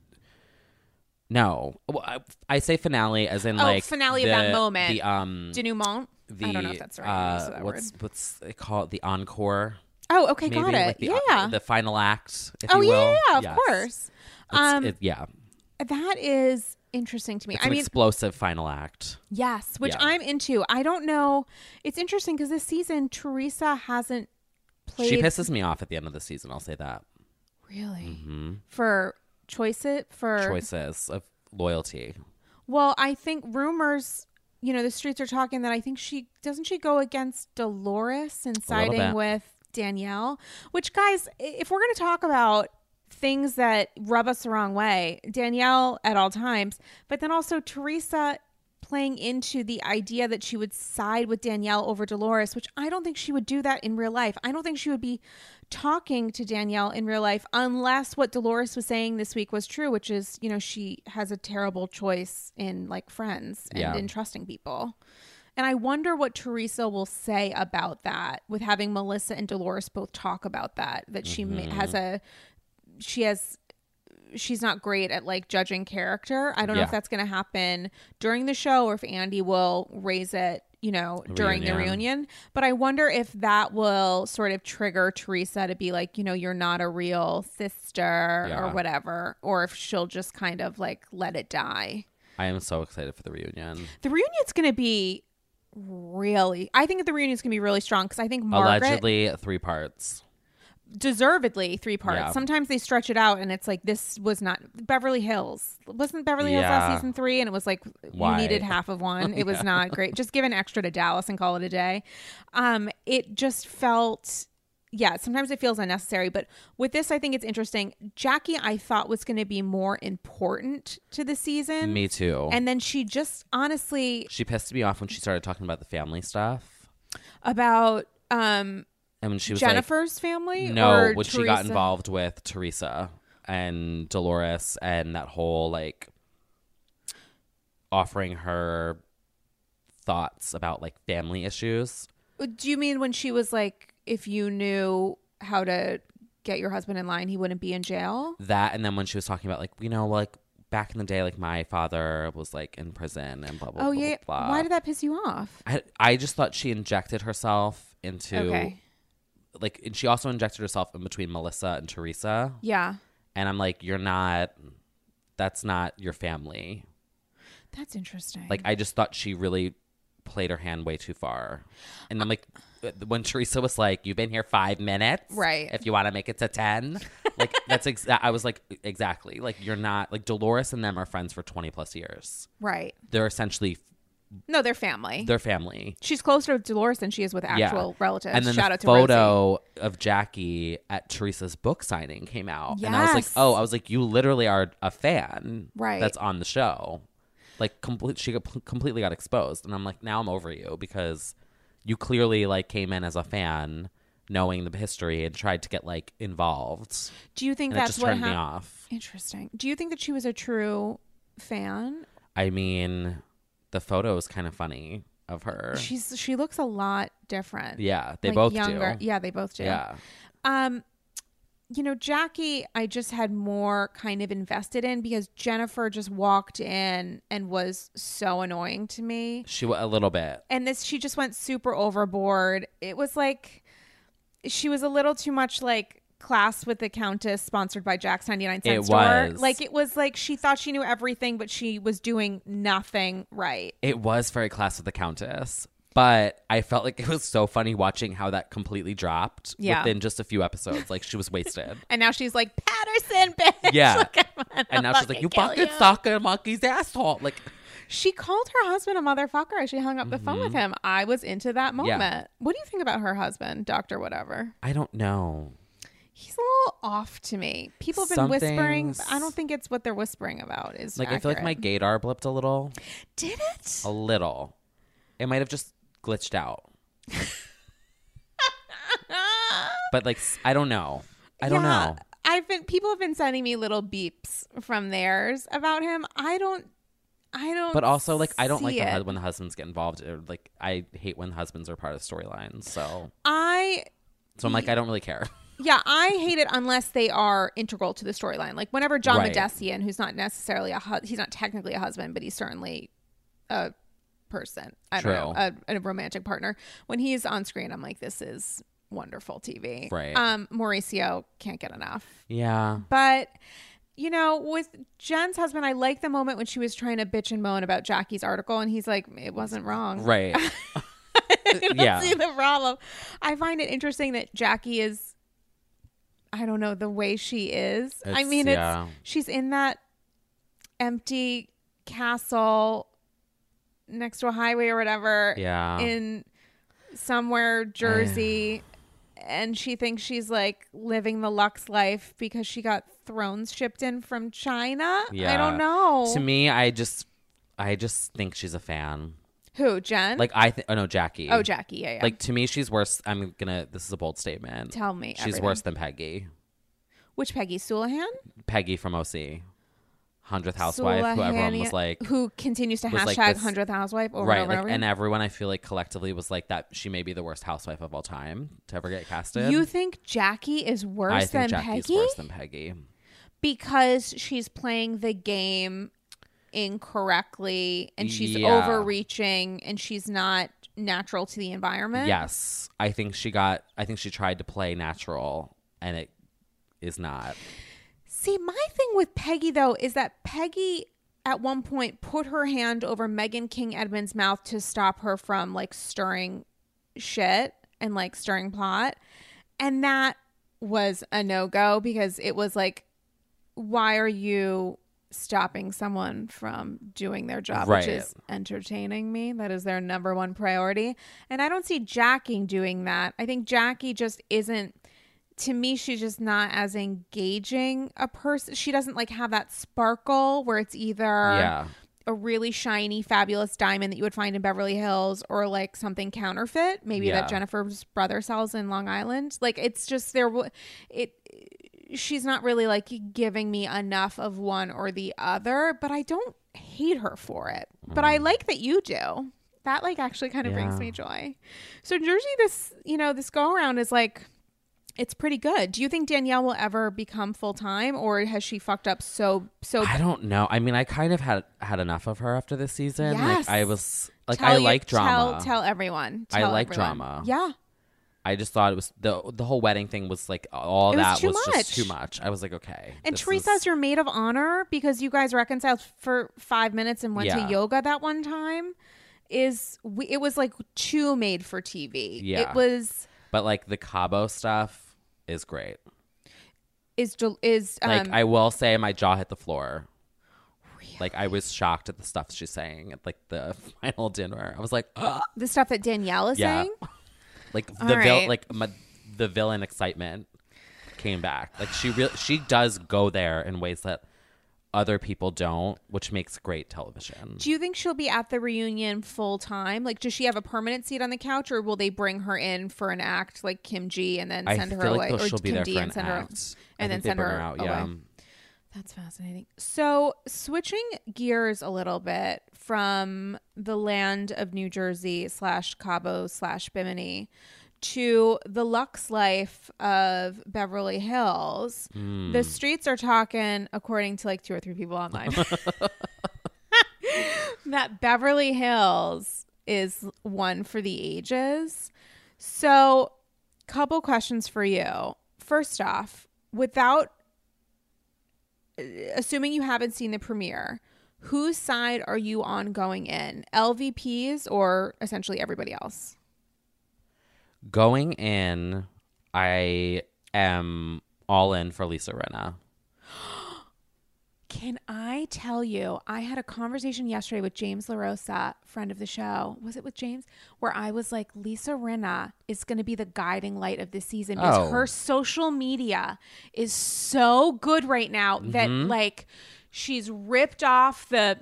no, well, I, I say finale as in Oh, like finale of that moment. The um denouement. the I don't know if that's right uh, that what's word. what's it called the encore. Oh, okay, Maybe got it. like the, uh, yeah. the final act. If oh you will. yeah, yeah, of Yes. course. It's- Um, it- yeah, that is interesting to me. it's I an mean, explosive final act. Yes, which Yeah. I'm into. I don't know. It's interesting because this season Teresa hasn't played She pisses me off at the end of the season. I'll say that. really hmm for choices for Choices of loyalty. Well, I think rumors. You know, the streets are talking that I think she doesn't she go against Dolores and siding with Danielle. Which, guys, if we're going to talk about things that rub us the wrong way, Danielle at all times, but then also Teresa playing into the idea that she would side with Danielle over Dolores, which I don't think she would do that in real life. I don't think she would be talking to Danielle in real life unless what Dolores was saying this week was true, which is, you know, she has a terrible choice in like friends and Yeah. in trusting people. And I wonder what Teresa will say about that with having Melissa and Dolores both talk about that, that she ma- has mm-hmm. a, she has she's not great at like judging character. I don't know if that's going to happen during the show or if Andy will raise it you know, during the Reunion. reunion. But I wonder if that will sort of trigger Teresa to be like, you know, you're not a real sister Yeah. or whatever, or if she'll just kind of like let it die. I am so excited for the reunion. The reunion's going to be really, I think the reunion's going to be really strong because I think Margaret, Allegedly, three parts. Deservedly three parts. Yeah. Sometimes they stretch it out and it's like, this was not Beverly Hills. Wasn't Beverly Hills last season three? And it was like, Why? you needed half of one. It was not great. Just give an extra to Dallas and call it a day. Um, it just felt. Yeah, sometimes it feels unnecessary, but with this, I think it's interesting. Jackie, I thought was going to be more important to the season, Me too. and then she just honestly she pissed me off when she started talking about the family stuff. about um And when she was Jennifer's family. no, when she got Teresa? involved with Teresa and Dolores and that whole like offering her thoughts about like family issues. Uh, do you mean when she was like, if you knew how to get your husband in line, he wouldn't be in jail? That and then when she was talking about like, you know, like back in the day, like my father was like in prison and blah blah Oh blah yeah. blah. blah. Why did that piss you off? I, I just thought she injected herself into Okay. Like and she also injected herself in between Melissa and Teresa. Yeah. And I'm like, you're not that's not your family. That's interesting. Like I just thought she really played her hand way too far. And I'm like uh, when Teresa was like, "You've been here five minutes, Right. If you want to make it to 10. like that's ex- I was like, exactly. Like you're not like Dolores and them are friends for twenty plus years. right. They're essentially No, they're family. their family. She's closer with Dolores than she is with actual relatives. And then Shout the out to Rosie. photo of Jackie at Teresa's book signing came out, and I was like, Yes. "Oh, I was like, you literally are a fan, Right. That's on the show." Like, complete, she got- completely got exposed, and I'm like, now I'm over you because you clearly like came in as a fan, knowing the history, and tried to get like involved, Do you think and it that's just what turned me happened? off. Interesting. Do you think that she was a true fan? I mean, the photo is kind of funny of her. She's she looks a lot different. yeah, they Like, both younger. do. Yeah, they both do. Yeah, Um, you know, Jackie, I just had more kind of invested in because Jennifer just walked in and was so annoying to me. she a little bit. And this, she just went super overboard. It was like she was a little too much like class with the countess sponsored by jack's 99 cent It store was. like it was like she thought she knew everything but she was doing nothing right It was very class with the Countess, but I felt like it was so funny watching how that completely dropped Yeah. within just a few episodes. Like she was wasted. and now she's like Paterson bitch Yeah. Like, and now she's like, "You fucking sucker, monkey's asshole!" Like, She called her husband a motherfucker. as She hung up the phone with him. I was into that moment. Mm-hmm. Yeah. What do you think about her husband, Doctor Whatever? I don't know. He's a little off to me. People have been Some whispering. but I don't think it's what they're whispering about. Is Like, I feel like my accurate. gaydar blipped a little, did it. a little. It might have just glitched out, but like, s- I don't know. I don't Yeah, know. I've been. People have been sending me little beeps from theirs about him. I don't. I don't. But also, like, I don't like see when, it. hus- when the husbands get involved. Or, like, I hate when husbands are part of storylines. So, I so I'm like, I don't really care. Yeah, I hate it unless they are integral to the storyline. Like whenever John Right. Mahdessian, who's not necessarily a hu- he's not technically a husband, but he's certainly a person. I don't know, a, a romantic partner. When he's on screen, I'm like, this is wonderful TV. Right. Um, Mauricio can't get enough. Yeah. But you know, with Jen's husband, I like the moment when she was trying to bitch and moan about Jackie's article, and he's like, it wasn't wrong. Right. Yeah. see the problem. I find it interesting that Jackie is I don't know the way she is. I mean yeah. it's she's in that empty castle next to a highway or whatever Yeah. in somewhere Jersey and she thinks she's like living the Lux life because she got thrones shipped in from China. Yeah. I don't know. to me, I just, I just think she's a fan. Who, Jen? Like I think, oh no, Jackie. oh, Jackie. Yeah, yeah. Like to me, she's worse. I'm gonna. This is a bold statement. Tell me She's everything. worse than Peggy. Which Peggy Sulahian? Peggy from OC, hundredth housewife, who everyone was like, who continues to hashtag hundredth housewife over right, and over like, over. and everyone I feel like collectively was like that. She may be the worst housewife of all time to ever get casted. you think Jackie is worse I think than Jackie's Peggy worse than Peggy. because she's playing the game incorrectly and she's Yeah. overreaching and she's not natural to the environment. Yes, I think she got. I think she tried to play natural, and it is not. See, my thing with Peggy though is that Peggy at one point put her hand over Meghan King Edmonds' mouth to stop her from like stirring shit and like stirring plot. And that was a no go because it was like, why are you stopping someone from doing their job, Right. which is entertaining me? That is their number one priority. And I don't see Jackie doing that. I think Jackie just isn't to me she's just not as engaging a person she doesn't like have that sparkle where it's either yeah, a really shiny fabulous diamond that you would find in beverly hills or like something counterfeit maybe Yeah. that jennifer's brother sells in long island like it's just there it she's not really like giving me enough of one or the other but i don't hate her for it but i like that you do that like actually kind of brings Mm. Me joy so jersey this you know this go around is like it's pretty good. Do you think Danielle will ever become full time, or has she fucked up so so? I don't know. I mean, I kind of had had enough of her after this season. Yes. Like I was like, Tell I you- like drama. Tell, tell everyone. I like everyone. drama. Yeah, I just thought it was the the whole wedding thing was like all It was that too was, just too much. I was like, okay. and this Teresa is- your maid of honor because you guys reconciled for five minutes and went Yeah. to yoga that one time. Is we, it was like too made for TV. Yeah. it was but like the Cabo stuff is great. is is um, Like I will say, my jaw hit the floor. Like I was shocked at the stuff she's saying at like the final dinner. I was like, "Ugh." the stuff that Danielle is Yeah. saying. like the All vil- right. like my, the villain excitement came back. Like she real she does go there in ways that other people don't, which makes great television. Do you think she'll be at the reunion full time? Like, does she have a permanent seat on the couch, or will they bring her in for an act like Kim G and then I send her feel away, like or she'll be there D for and an send her, act. I and then send her, her out. away? Yeah. That's fascinating. So, switching gears a little bit from the land of New Jersey slash Cabo slash Bimini to the Lux life of Beverly Hills, Hmm. the streets are talking, according to like two or three people online, that Beverly Hills is one for the ages. So, couple questions for you. First off, without assuming you haven't seen the premiere, whose side are you on going in? LVPs or essentially everybody else? Going in, I am all in for Lisa Rinna. Can I tell you, I had a conversation yesterday with James LaRosa, friend of the show. Was it with James? Where I was like, Lisa Rinna is going to be the guiding light of this season because Oh. her social media is so good right now that, Mm-hmm. like, she's ripped off the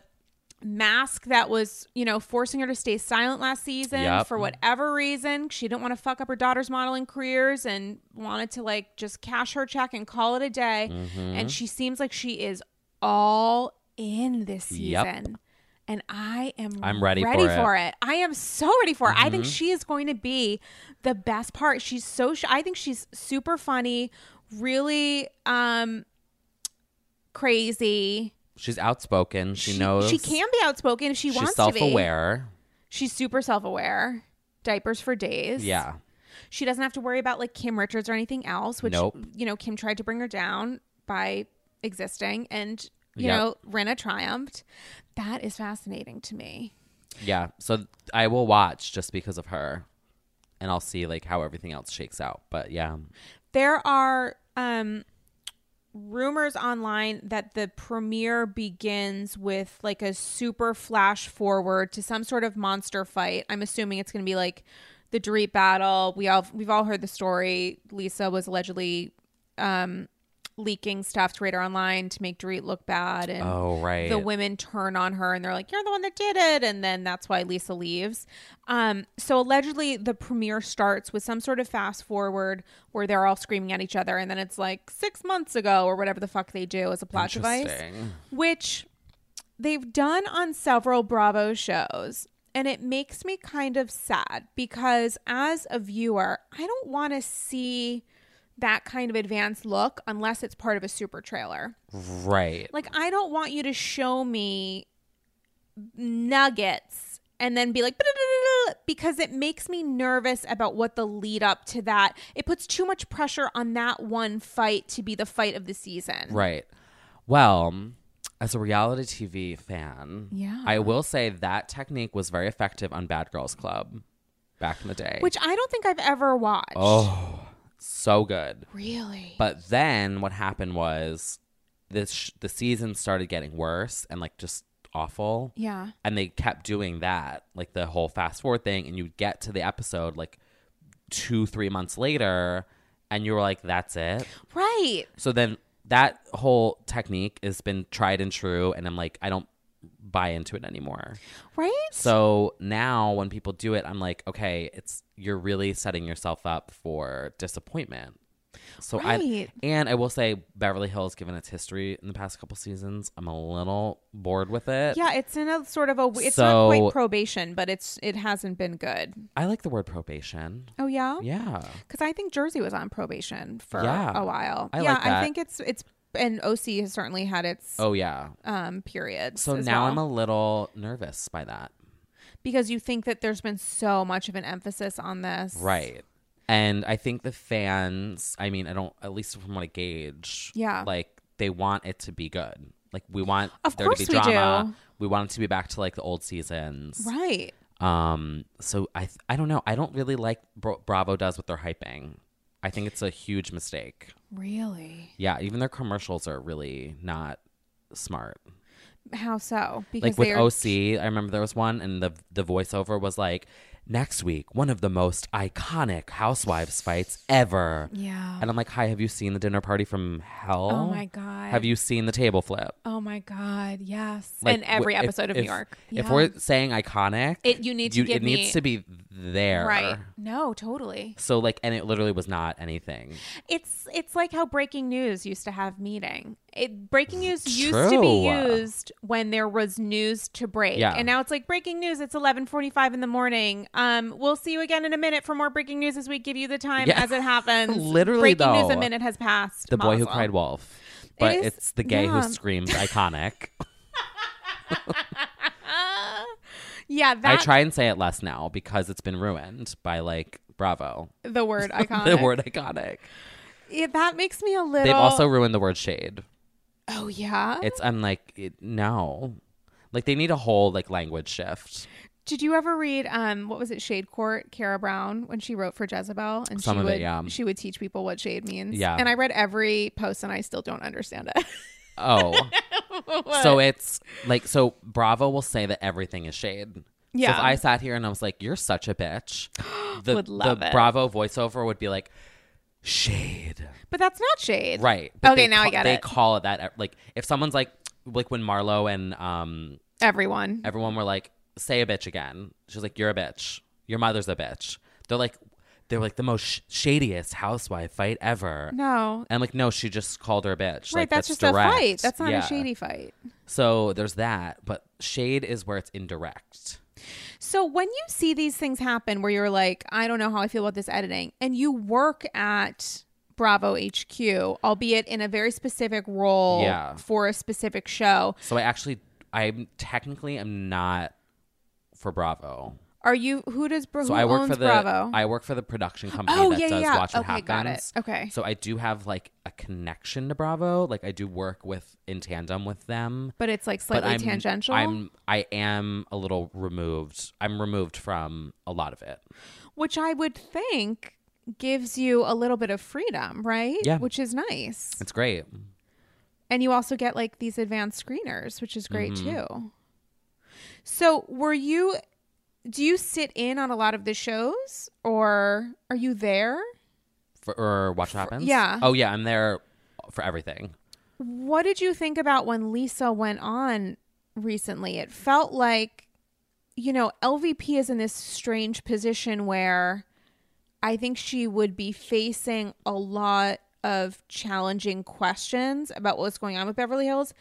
mask that was, you know, forcing her to stay silent last season Yep. for whatever reason. She didn't want to fuck up her daughter's modeling careers and wanted to like just cash her check and call it a day. Mm-hmm. And she seems like she is all in this Yep. season. And I am I'm ready for it. for it. I am so ready for it. I Mm-hmm. think she is going to be the best part. She's so sh- I think she's super funny, really um crazy. She's outspoken. She, knows She can be outspoken if she she's wants to be. She's self-aware. She's super self-aware. Diapers for days. Yeah. She doesn't have to worry about like Kim Richards or anything else, which Nope. you know Kim tried to bring her down by existing, and you Yep. know Rinna triumphed. That is fascinating to me. Yeah. So I will watch just because of her. And I'll see like how everything else shakes out. But yeah. There are um rumors online that the premiere begins with like a super flash forward to some sort of monster fight. I'm assuming it's going to be like the Dorit battle. We all we've all heard the story. Lisa was allegedly um leaking stuff to Radar Online to make Dorit look bad and Oh, right. the women turn on her and they're like, "You're the one that did it," and then that's why Lisa leaves. Um, so allegedly, the premiere starts with some sort of fast forward where they're all screaming at each other, and then it's like six months ago or whatever the fuck they do as a plot device, which they've done on several Bravo shows. And it makes me kind of sad because as a viewer, I don't want to see that kind of advanced look unless it's part of a super trailer. Right. Like, I don't want you to show me nuggets and then be like, because it makes me nervous about what the lead up to that. It puts too much pressure on that one fight to be the fight of the season. Right. Well, as a reality TV fan, Yeah. I will say that technique was very effective on Bad Girls Club back in the day. Which I don't think I've ever watched. oh, so good. really? But then what happened was this sh- the season started getting worse and like just awful. yeah. And they kept doing that, like the whole fast forward thing, and you'd get to the episode like two, three months later, and you were like, "That's it." Right. So then that whole technique has been tried and true, and I'm like, I don't buy into it anymore. Right? So now when people do it, I'm like, okay, it's you're really setting yourself up for disappointment. So I and I will say Beverly Hills, given its history in the past couple seasons, I'm a little bored with it. yeah, it's in a sort of a it's So- not quite probation, but it's it hasn't been good. I like the word probation. Oh yeah? Yeah. Cuz I think Jersey was on probation for Yeah. a while. I yeah, like I think it's it's and OC has certainly had its Oh yeah. um periods. So now well. I'm a little nervous by that. Because you think that there's been so much of an emphasis on this. Right. And I think the fans, I mean, I don't, at least from what I gauge, Yeah. like they want it to be good. Like we want Of there to be we drama. do. We want it to be back to like the old seasons. Right. Um. So I, th- I don't know. I don't really like Bra- Bravo does with their hyping. I think it's a huge mistake. Really? Yeah. Even their commercials are really not smart. How so? Because Like with they're OC, I remember there was one, and the the voiceover was like, "Next week, one of the most iconic Housewives fights ever." Yeah. And I'm like, "Hi, have you seen the dinner party from hell? Oh my god. Have you seen the table flip?" Oh my god. Yes. Like, and every w- if- episode of if- New York. If we're saying iconic, It- you need to you, it needs to be there, Right. No, totally. So like, and it literally was not anything. It's it's like how breaking news used to have meeting. It breaking news used to be used when there was news to break. Yeah. And now it's like breaking news, it's eleven forty five in the morning. Um we'll see you again in a minute for more breaking news as we give you the time Yeah. as it happens. Literally, breaking news though. a minute has passed. The boy who cried wolf, but is- it's the gay yeah. who screams iconic. Yeah, I try and say it less now because it's been ruined by like Bravo. the word iconic. the word iconic. Yeah, that makes me a little They've also ruined the word shade. Oh yeah. It's I'm like it, no, like they need a whole like language shift. Did you ever read um what was it Shade Court Kara Brown when she wrote for Jezebel and Some she of it, would yeah. she would teach people what shade means. Yeah. And I read every post and I still don't understand it. Oh, so it's like so Bravo will say that everything is shade. So Yeah. if I sat here and I was like, "You're such a bitch," the, Would the. Bravo voiceover would be like, "Shade." but that's not shade. Right. Okay, they now I ca- get they it. They call it that. Like if someone's like, like when Marlo and um Everyone. everyone were like, "Say a bitch again." She's like, "You're a bitch. Your mother's a bitch." They're like, they're like the most sh- shadiest housewife fight ever. No. And I'm like, no, she just called her a bitch. Right, Like, that's, just direct. a fight. That's not Yeah. a shady fight. So there's that, but shade is where it's indirect. So when you see these things happen where you're like, I don't know how I feel about this editing, and you work at Bravo HQ, albeit in a very specific role Yeah. for a specific show, So I actually, I'm technically, I'm not for Bravo. are you who does Bravo? So I work for the Bravo? I work for the production company Oh, that yeah, does yeah. Watch What Okay, Happens. got it. Okay. So I do have like a connection to Bravo. Like I do work with in tandem with them. but it's like slightly I'm tangential. I'm I am a little removed. I'm removed from a lot of it. which I would think gives you a little bit of freedom, right? Yeah. Which is nice. It's great. And you also get like these advanced screeners, which is great Mm-hmm. too. So, were you do you sit in on a lot of the shows or are you there? For, or Watch What Happens. yeah. Oh yeah, I'm there for everything. What did you think about when Lisa went on recently? It felt like, you know, LVP is in this strange position where I think she would be facing a lot of challenging questions about what's going on with Beverly Hills,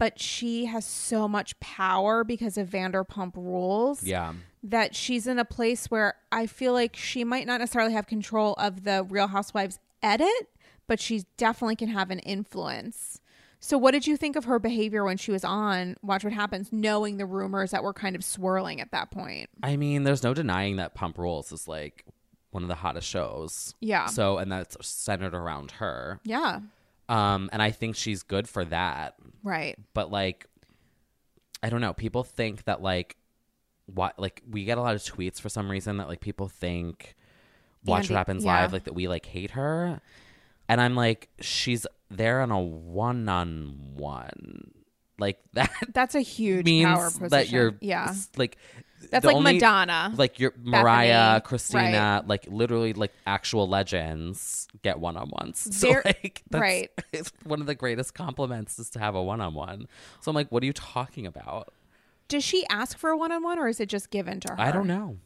but she has so much power because of Vanderpump rules Yeah. that she's in a place where I feel like she might not necessarily have control of the Real Housewives edit, but she definitely can have an influence. So, what did you think of her behavior when she was on Watch What Happens, knowing the rumors that were kind of swirling at that point? I mean, there's no denying that Pump Rules is like one of the hottest shows. Yeah. So, and that's centered around her. Yeah. Um, and I think she's good for that. Right. But like, I don't know. People think that like, what like we get a lot of tweets for some reason that like people think Watch Andy- What Happens yeah. Live like that we like hate her, and I'm like, she's there on a one on one. Like that That's a huge means power position. that you're yeah. like That's like only- Madonna. like your Mariah, Bethenny, Christina, like literally like actual legends get one on ones. So Ver- like that's right. it's one of the greatest compliments is to have a one on one. So I'm like, what are you talking about? Does she ask for a one on one or is it just given to her? I don't know.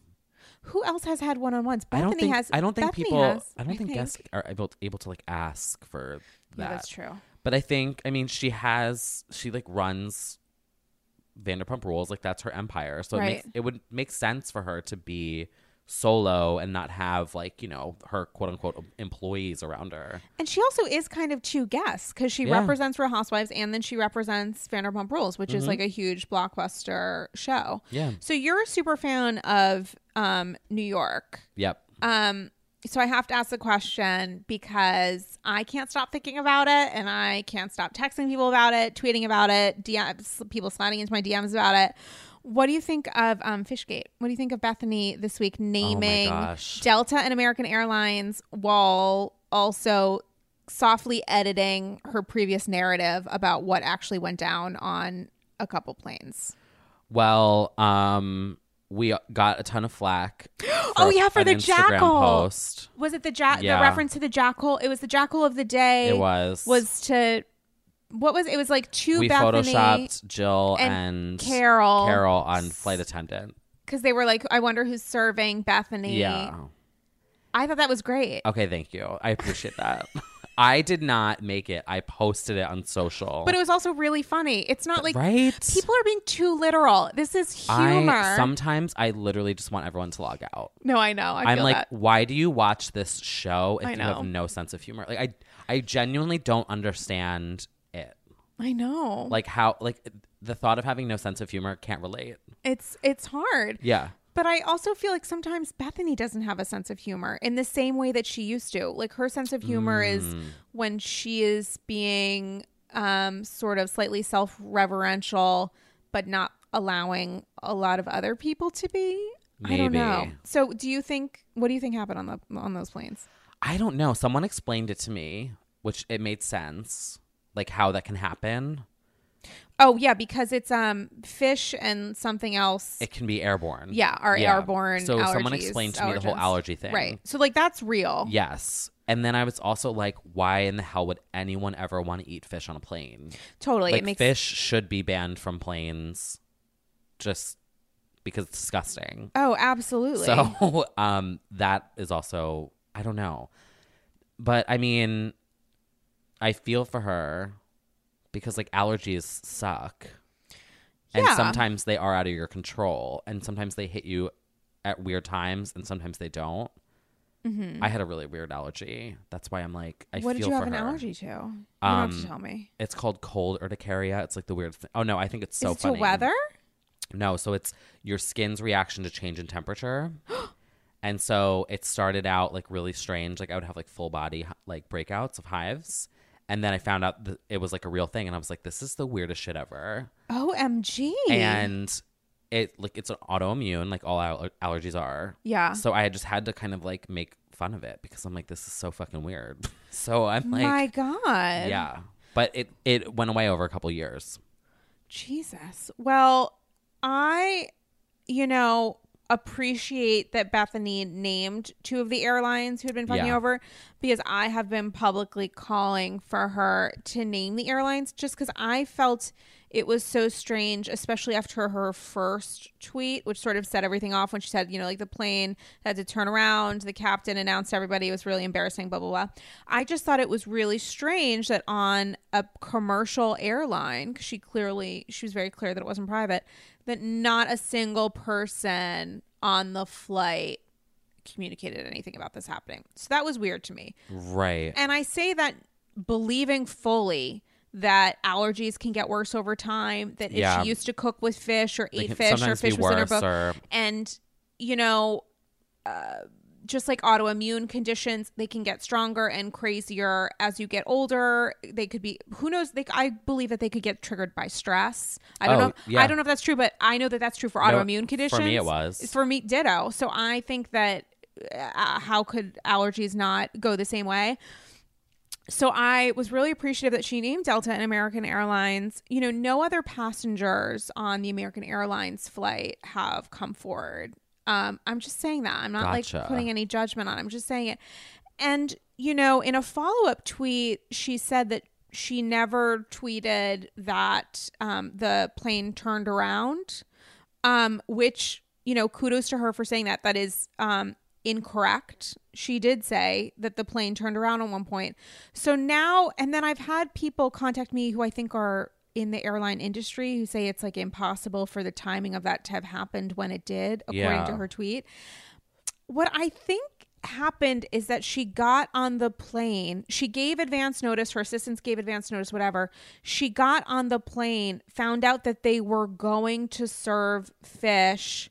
Who else has had one on ones? I Bethenny don't think has. I don't think Bethenny people has, I don't think, guests think. are able able to like ask for that. Yeah, that's true. But I think I mean she has she like runs Vanderpump Rules like that's her empire. So it makes it would make sense for her to be solo and not have like you know her quote unquote employees around her. And she also is kind of two guests because she Yeah. represents Real Housewives and then she represents Vanderpump Rules, which is like a huge blockbuster show. Mm-hmm. Yeah. So you're a super fan of um, New York. Yep. Um, so I have to ask the question because I can't stop thinking about it, and I can't stop texting people about it, tweeting about it, DMs, people sliding into my DMs about it. What do you think of um, Fishgate? What do you think of Bethenny this week naming gosh. Delta and American Airlines while also softly editing her previous narrative about what actually went down on a couple planes? Well, um, we got a ton of flack. Oh, yeah, for the Instagram jackal. post. Was it the ja- Yeah. the reference to the jackal? It was the jackal of the day. It was was to what was it was like two we Bethenny photoshopped Jill and and, Carole. Carole on flight attendant. because they were like I wonder who's serving Bethenny. Yeah. I thought that was great. Okay, thank you. I appreciate that. I did not make it. I posted it on social. But it was also really funny. It's not like right? people are being too literal. This is humor. I sometimes I literally just want everyone to log out. no, I know. I I'm feel like, that. why do you watch this show if you have no sense of humor? Like I I genuinely don't understand it. I know. Like how like the thought of having no sense of humor can't relate. it's it's hard. Yeah. But I also feel like sometimes Bethenny doesn't have a sense of humor in the same way that she used to. Like her sense of humor is Mm. when she is being um, sort of slightly self reverential, but not allowing a lot of other people to be. I don't know. So, do you think? What do you think happened on the on those planes? I don't know. Someone explained it to me, which it made sense. Like how that can happen. Oh yeah, because it's um fish and something else. It can be airborne. yeah, our Yeah. airborne. So someone explained to me the whole allergy thing. Right. So like that's real. Yes. And then I was also like, why in the hell would anyone ever want to eat fish on a plane? Totally. like it makes fish should be banned from planes just because it's disgusting. Oh, absolutely. So um that is also I don't know. But I mean I feel for her because like allergies suck. And Yeah. sometimes they are out of your control and sometimes they hit you at weird times and sometimes they don't. I had a really weird allergy. That's why I'm like I Mm-hmm. what feel did you have for an her. allergy to? You don't have to Um, tell me. It's called cold urticaria. It's like the weird thing. Oh no, I think it's so Is it funny. to weather? No, so it's your skin's reaction to change in temperature. and so it started out like really strange. Like I would have like full body like breakouts of hives. And then I found out that it was like a real thing. And I was like, this is the weirdest shit ever. OMG. And it like it's an autoimmune, like all aller- allergies are. yeah. So I just had to kind of like make fun of it because I'm like, this is so fucking weird. so I'm like, My God. yeah. But it it went away over a couple years. Jesus. Well, I, you know, appreciate that Bethenny named two of the airlines who had been fucking Yeah. over because I have been publicly calling for her to name the airlines just because I felt it was so strange, especially after her first tweet, which sort of set everything off when she said, you know, like the plane had to turn around, the captain announced everybody it was really embarrassing, blah, blah, blah. I just thought it was really strange that on a commercial airline, 'cause she clearly, she was very clear that it wasn't private, that not a single person on the flight communicated anything about this happening. So that was weird to me. Right. And I say that believing fully that allergies can get worse over time. That if Yeah. she used to cook with fish or ate fish or fish was in her book, or and you know uh, just like autoimmune conditions they can get stronger and crazier as you get older they could be who knows they i believe that they could get triggered by stress i don't Oh, know yeah. i don't know if that's true but i know that that's true for No, autoimmune conditions for me it was. for me ditto so i think that uh, how could allergies not go the same way so I was really appreciative that she named Delta and American Airlines. You know, no other passengers on the American Airlines flight have come forward. Um, I'm just saying that. I'm not Gotcha. like putting any judgment on. it. I'm just saying it. And you know, in a follow up tweet, she said that she never tweeted that um, the plane turned around. Um, which you know, kudos to her for saying that. That is um, incorrect. She did say that the plane turned around at one point. So now, and then I've had people contact me who I think are in the airline industry who say it's like impossible for the timing of that to have happened when it did, according to her tweet. What I think happened is that she got on the plane. She gave advance notice. Her assistants gave advance notice, whatever. She got on the plane, found out that they were going to serve fish,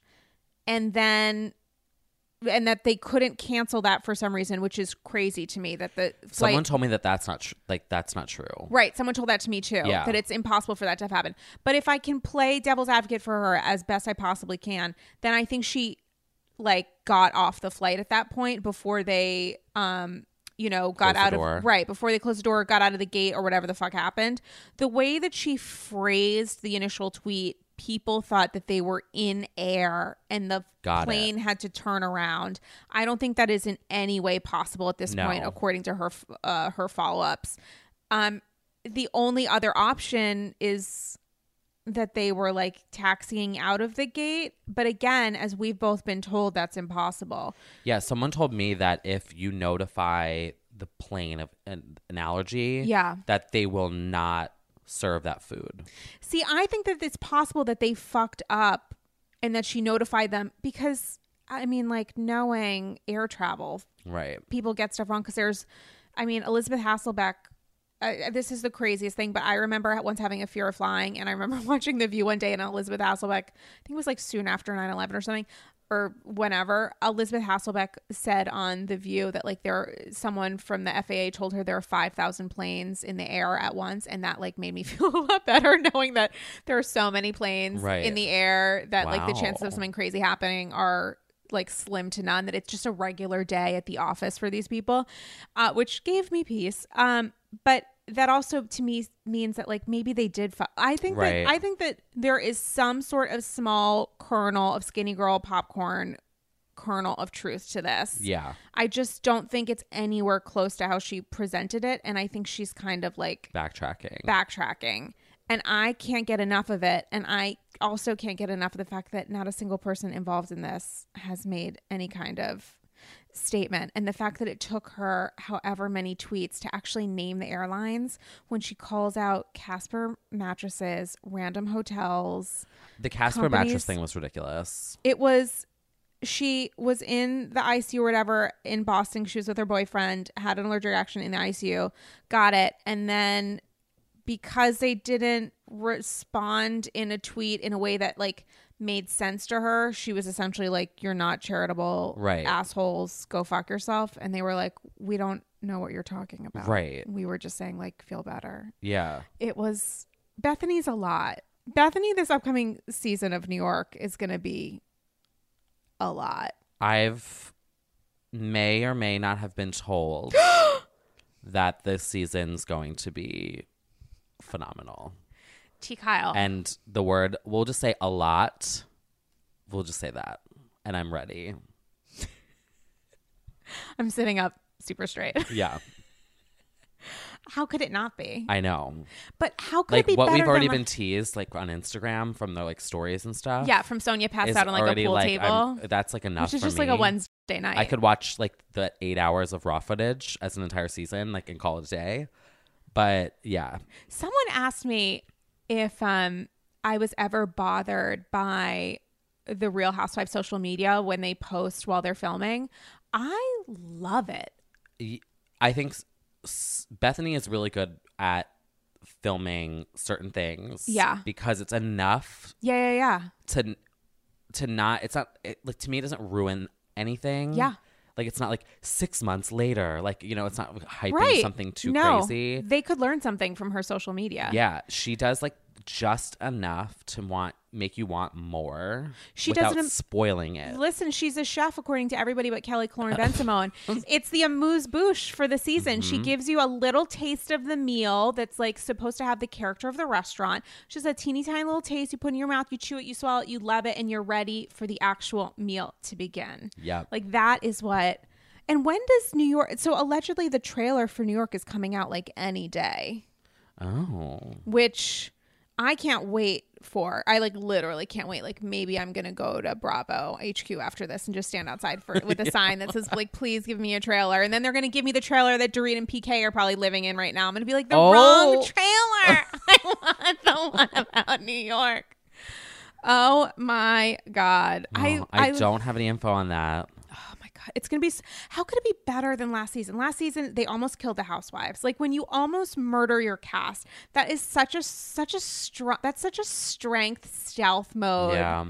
and then and that they couldn't cancel that for some reason, which is crazy to me. That the flight, someone told me that that's not tr- like that's not true. Right. Someone told that to me too. Yeah. That it's impossible for that to have happened. But if I can play devil's advocate for her as best I possibly can, then I think she like got off the flight at that point before they um you know got out door. of right before they closed the door got out of the gate or whatever the fuck happened the way that she phrased the initial tweet people thought that they were in air and the Got it. plane had to turn around i don't think that is in any way possible at this No. point according to her uh, her follow-ups um the only other option is that they were like taxiing out of the gate but again as we've both been told that's impossible Yeah, someone told me that if you notify the plane of an, an allergy, Yeah. that they will not serve that food. see i think that it's possible that they fucked up and that she notified them because i mean like knowing air travel Right. people get stuff wrong because there's i mean elisabeth hasselbeck uh, this is the craziest thing, but I remember once having a fear of flying, and I remember watching The View one day, and Elisabeth Hasselbeck, I think it was like soon after 9 11 or something, or whenever, Elisabeth Hasselbeck said on The View that like there, someone from the FAA told her there are 5,000 planes in the air at once, and that like made me feel a lot better knowing that there are so many planes Right. in the air that like the chances of something crazy happening are like slim to none that it's just a regular day at the office for these people uh, which gave me peace um but that also to me means that like maybe they did fu- i think Right. that i think that there is some sort of small kernel of Skinnygirl popcorn kernel of truth to this Yeah. i just don't think it's anywhere close to how she presented it and i think she's kind of like Backtracking. backtracking and I can't get enough of it. And I also can't get enough of the fact that not a single person involved in this has made any kind of statement. And the fact that it took her however many tweets to actually name the airlines when she calls out Casper mattresses, random hotels. the Casper companies- mattress thing was ridiculous. It was. She was in the ICU or whatever in Boston. She was with her boyfriend, had an allergic reaction in the ICU, got it, and then because they didn't respond in a tweet in a way that like made sense to her, she was essentially like, "You're not charitable, Right. Assholes, go fuck yourself." And they were like, "We don't know what you're talking about." Right. We were just saying like, "Feel better." Yeah. It was Bethenny's a lot. Bethany, this upcoming season of New York is going to be a lot. I've may or may not have been told that this season's going to be phenomenal. T. Kyle. And the word we'll just say a lot. We'll just say that. And I'm ready. I'm sitting up super straight. Yeah. how could it not be? I know. but how could Like it be what we've already than been teased like on Instagram from their like stories and stuff. Yeah, from Sonja passed out on like a pool like, table, I'm- that's like enough which is just me. like a Wednesday night. I could watch like the eight hours of raw footage as an entire season, like and call it a day. But yeah, Someone asked me if um I was ever bothered by the Real Housewives social media when they post while they're filming. I love it. I think Bethenny is really good at filming certain things. Yeah. Because it's enough Yeah, yeah, yeah. to to not it's not it, like to me it doesn't ruin anything. Yeah. Like it's not like six months later. Like you know, it's not hyping Right. something too no, crazy. They could learn something from her social media. Yeah, she does like just enough to want make you want more. She without doesn't- spoiling it. Listen, she's a chef according to everybody but Kelly Killoren Bensimon. it's the amuse bouche for the season. She Mm-hmm. gives you a little taste of the meal that's like supposed to have the character of the restaurant. Just a teeny tiny little taste. You put in your mouth, you chew it, you swallow it, you love it, and you're ready for the actual meal to begin. Yeah. Like that is what. And when does New York? So allegedly, the trailer for New York is coming out like any day, Oh. which I can't wait for. I like literally can't wait. Like maybe I'm gonna go to Bravo HQ after this and just stand outside for with a sign that says like, "Please give me a trailer." And then they're gonna give me the trailer that Dorit and PK are probably living in right now. I'm gonna be like, the Oh. wrong trailer. I want the one about New York. Oh my god! Oh, I, Oh, I, don't have any info on that. It's gonna be. How could it be better than last season? Last season they almost killed the housewives. Like when you almost murder your cast, that is such a such a strong. That's such a strength stealth mode Yeah.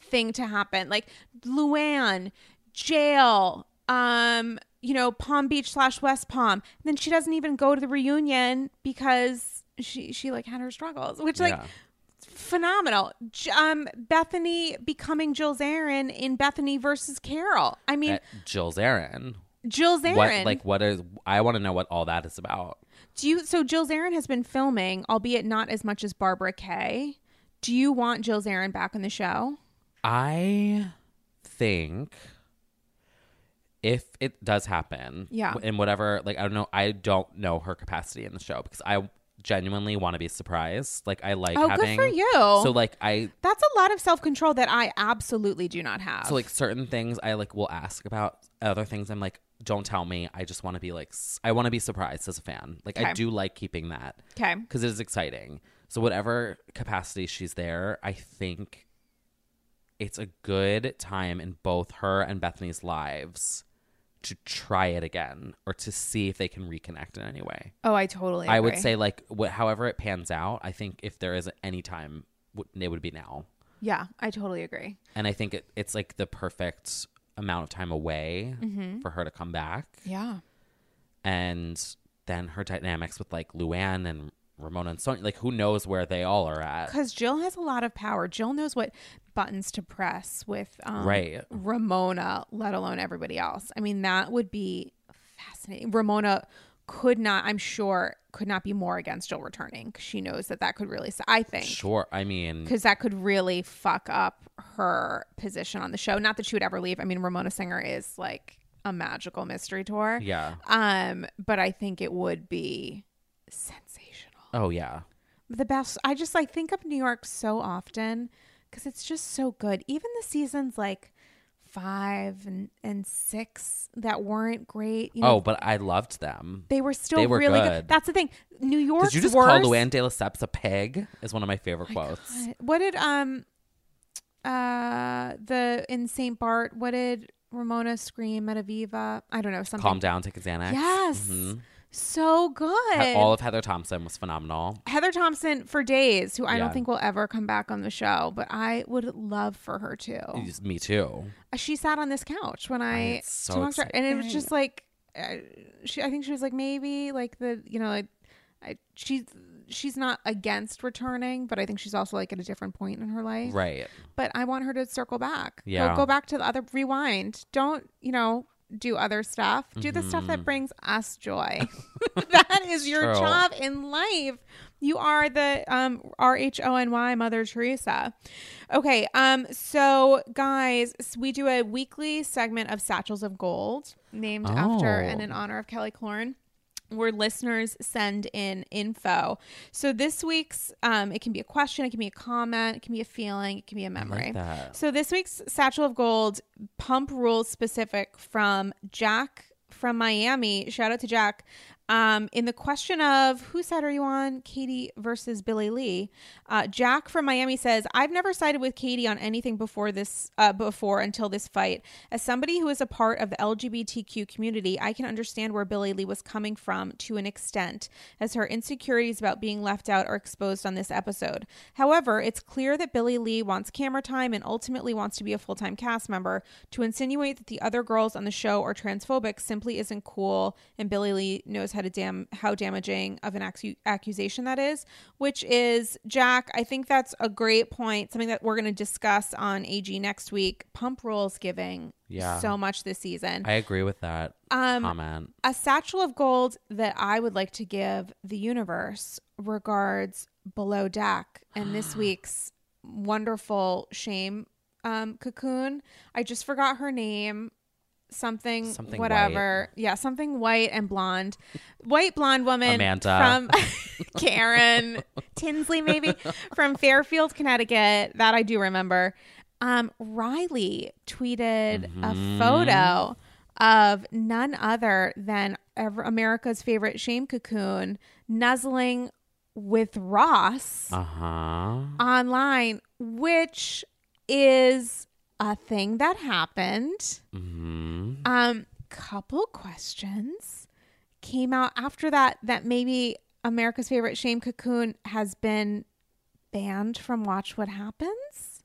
thing to happen. Like Luann, jail, um, you know, Palm Beach slash West Palm. And then she doesn't even go to the reunion because she she like had her struggles, which like Yeah. Phenomenal. Um, Bethenny becoming Jill Zarin in Bethenny versus Carole. I mean, Uh, Jill Zarin. Jill Zarin. What like what is I want to know what all that is about. do you? So Jill Zarin has been filming, albeit not as much as Barbara Kay. Do you want Jill Zarin back on the show? I think if it does happen, Yeah. in whatever, like I don't know, I don't know her capacity in the show because I genuinely want to be surprised. Like I like Oh, having good for you. So like I That's a lot of self control that I absolutely do not have. so like certain things I like will ask about. Other things I'm like, don't tell me. I just want to be like, I want to be surprised as a fan. Like Okay. I do like keeping that okay, because it is exciting. So whatever capacity she's there, I think it's a good time in both her and Bethenny's lives to try it again or to see if they can reconnect in any way. oh, I totally. I would say like wh- however it pans out, I think if there is any time, w- it would be now. yeah, I totally agree. And I think it, it's like the perfect amount of time away Mm-hmm. for her to come back. Yeah, And then her dynamics with like Luann and Ramona and Sonja, like who knows where they all are at. because Jill has a lot of power. Jill knows what buttons to press with um, Right. Ramona, let alone everybody else. I mean, that would be fascinating. Ramona could not, I'm sure, could not be more against Jill returning 'cause she knows that that could really. I think Sure. I mean, because that could really fuck up her position on the show. Not that she would ever leave. I mean, Ramona Singer is like a magical mystery tour. yeah. Um, but I think it would be sensational. Oh, yeah. The best. I just like think of New York so often because it's just so good. Even the seasons like five and, and six that weren't great. You know, oh, but I loved them. they were still they were really good. good. That's the thing. New York. Did you just worse, call Luann de Lesseps a pig? Is one of my favorite quotes. What did um uh the in St. Bart? What did Ramona scream at Aviva? I don't know something. Calm down, take a Xanax. Yes, Mhm. So good. He- All of Heather Thomson was phenomenal. Heather Thomson for days, who I Yeah. don't think will ever come back on the show, but I would love for her to. Me too. She sat on this couch when I so talked to her, and it was just like, uh, she. I think she was like maybe like the you know, like, I, she's she's not against returning, but I think she's also like at a different point in her life. Right. But I want her to circle back. Yeah. go, go back to the other rewind. Don't you know? Do other stuff. Do the stuff Mm-hmm. that brings us joy. that is your True. job in life. You are the um R H O N Y Mother Teresa. Okay, um so guys, s- we do a weekly segment of Satchels of Gold named after Oh. and in honor of Kelly Killoren where listeners send in info. So this week's um it can be a question, it can be a comment, it can be a feeling, it can be a memory. that. So this week's Satchel of Gold pump rules specific from Jack from Miami. Shout out to Jack. Um, in the question of whose side are you on, Katie versus Billie Lee, uh, Jack from Miami says, "I've never sided with Katie on anything before this, uh, before until this fight. As somebody who is a part of the LGBTQ community, I can understand where Billie Lee was coming from to an extent, as her insecurities about being left out are exposed on this episode. However, it's clear that Billie Lee wants camera time and ultimately wants to be a full time cast member. To insinuate that the other girls on the show are transphobic simply isn't cool, and Billie Lee knows how to dam how damaging of an accu- accusation that is. Which is Jack. I think that's a great point. Something that we're going to discuss on AG next week. Pump rules giving Yeah. so much this season. I agree with that Um, comment. a satchel of gold that I would like to give the universe regards below deck and this week's wonderful shame um, cocoon. I just forgot her name. Something, Something whatever. Yeah, something white and blonde. White blonde woman Amanda. from Karen Tinsley, maybe from Fairfield, Connecticut. That I do remember. Um, Rhylee tweeted a photo of none other than ever America's favorite shame cocoon nuzzling with Ross Uh huh. online, which is a thing that happened. hmm Um, couple questions came out after that that maybe America's favorite shame cocoon has been banned from Watch What Happens.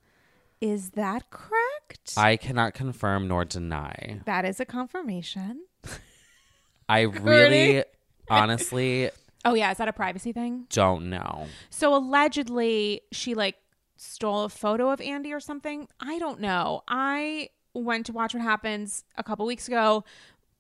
Is that correct? I cannot confirm nor deny. that is a confirmation. I really, honestly, Oh yeah, is that a privacy thing? don't know. So allegedly she like stole a photo of Andy or something. I don't know. I went to watch what happens a couple weeks ago.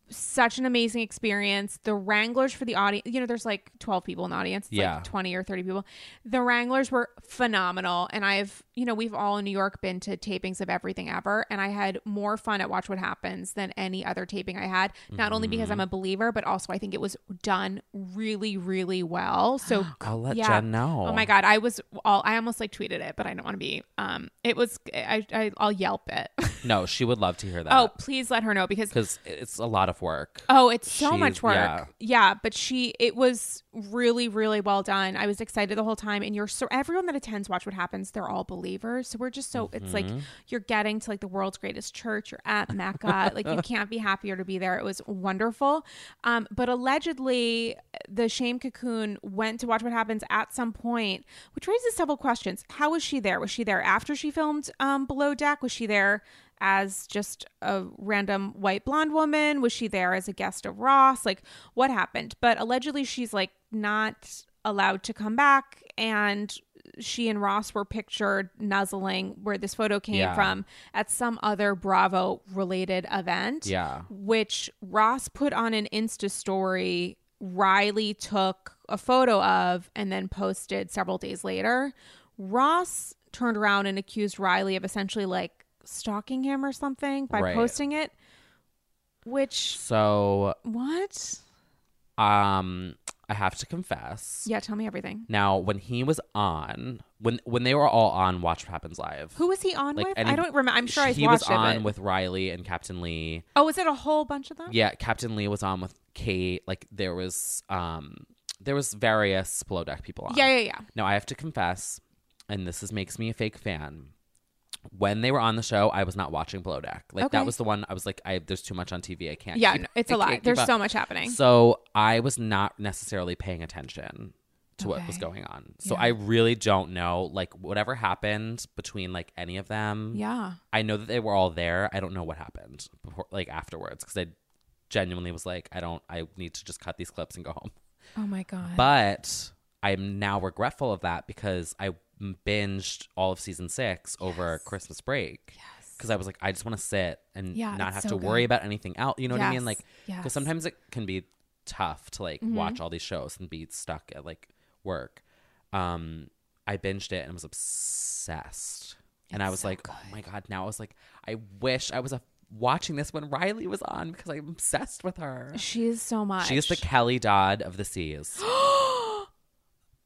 Such an amazing experience. The Wranglers for the audience, you know, there's like 12 people in the audience, it's Yeah. like 20 or 30 people. The Wranglers were phenomenal. And I've, you know, we've all in New York been to tapings of everything ever. And I had more fun at Watch What Happens than any other taping I had. Not only because I'm a believer, but also I think it was done really, really well. So I'll let yeah. Jen know. Oh my god, I was all I almost like tweeted it, but I don't want to be. Um, it was I, I I'll Yelp it. No, she would love to hear that. oh, please let her know because because it's a lot of work. oh, it's so She's- much work. yeah. Yeah. but she it was really really well done. I was excited the whole time, and you're so everyone that attends Watch What Happens, they're all believers. So we're just so it's like Mm-hmm. you're getting to like the world's greatest church. You're at Mecca. like you can't be happier to be there. It was wonderful. Um, but allegedly, the shame cocoon went to watch what happens at some point, which raises several questions. How was she there? Was she there after she filmed um, Below Deck? Was she there? As just a random white blonde woman? Was she there as a guest of Ross? Like, what happened? But allegedly, she's like not allowed to come back and she and Ross were pictured nuzzling where this photo came Yeah. from at some other Bravo related event. Yeah. Which Ross put on an Insta story. Rhylee took a photo of and then posted several days later. Ross turned around and accused Rhylee of essentially like stalking him or something by Right. posting it. Which, So, what? um, I have to confess. Yeah, tell me everything. Now, when he was on, when when they were all on Watch What Happens Live, Who was he on Like with? I don't remember. I'm sure I he was on it. but- with Rhylee and Captain Lee. oh, was it a whole bunch of them? Yeah, Captain Lee was on with Kate. Like there was um there was various below deck people on. Yeah, yeah, yeah. Now I have to confess, and this is makes me a fake fan. When they were on the show, I was not watching Below Deck. Like Okay. that was the one I was like, I there's too much on TV. I can't. Yeah, keep- it's I a lot. There's so much happening. So I was not necessarily paying attention to what was going on. So Yeah. I really don't know like whatever happened between like any of them. yeah. I know that they were all there. I don't know what happened before like afterwards because I genuinely was like, I don't I need to just cut these clips and go home. Oh my god. But I'm now regretful of that because I binged all of season six over Christmas break. Yes. Because I was like, I just want to sit and Yeah, not have so to worry about anything else. You know what I mean? Like, because yes. sometimes it can be tough to like Mm-hmm. watch all these shows and be stuck at like work. Um, I binged it and was obsessed. and I was so like, good. oh my god! Now I was like, I wish I was a, watching this when Rhylee was on because I'm obsessed with her. She is so much. She is the Kelly Dodd of the seas.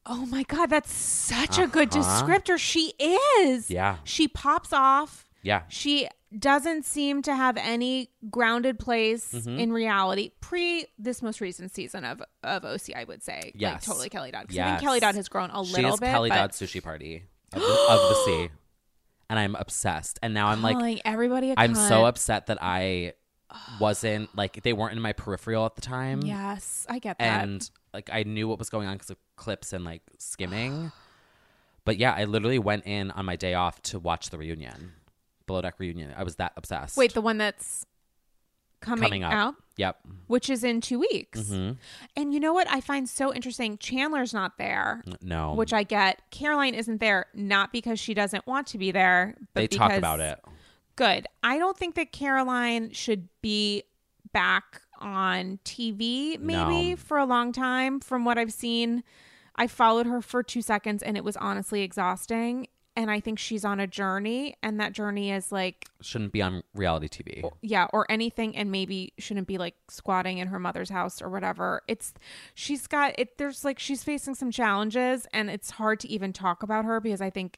Oh my god, that's such a good Uh-huh. descriptor. She is. Yeah. She pops off. Yeah. She doesn't seem to have any grounded place Mm-hmm. in reality pre this most recent season of of OC. I would say, like totally Kelly Dodd. 'Cause I Yes. think Kelly Dodd has grown a She little is bit. Kelly but Dodd sushi party of the, of the sea, and I'm obsessed. And now I'm like, calling everybody. A I'm so cunt. upset that I wasn't like they weren't in my peripheral at the time. Yes, I get that. and like I knew what was going on because of clips and like skimming. but yeah, I literally went in on my day off to watch the reunion, Below Deck reunion. I was that obsessed. Wait, the one that's coming, coming up. out, Yep. which is in two weeks. Mhm. And you know what I find so interesting? Chandler's not there, No. which I get. Caroline isn't there, not because she doesn't want to be there, but they talk because- about it. Good. I don't think that Caroline should be back on TV maybe No. for a long time. From what I've seen, I followed her for two seconds and it was honestly exhausting. And I think she's on a journey, and that journey is like Shouldn't be on reality TV. yeah or anything and maybe shouldn't be like squatting in her mother's house or whatever it's she's got it there's like she's facing some challenges and it's hard to even talk about her because i think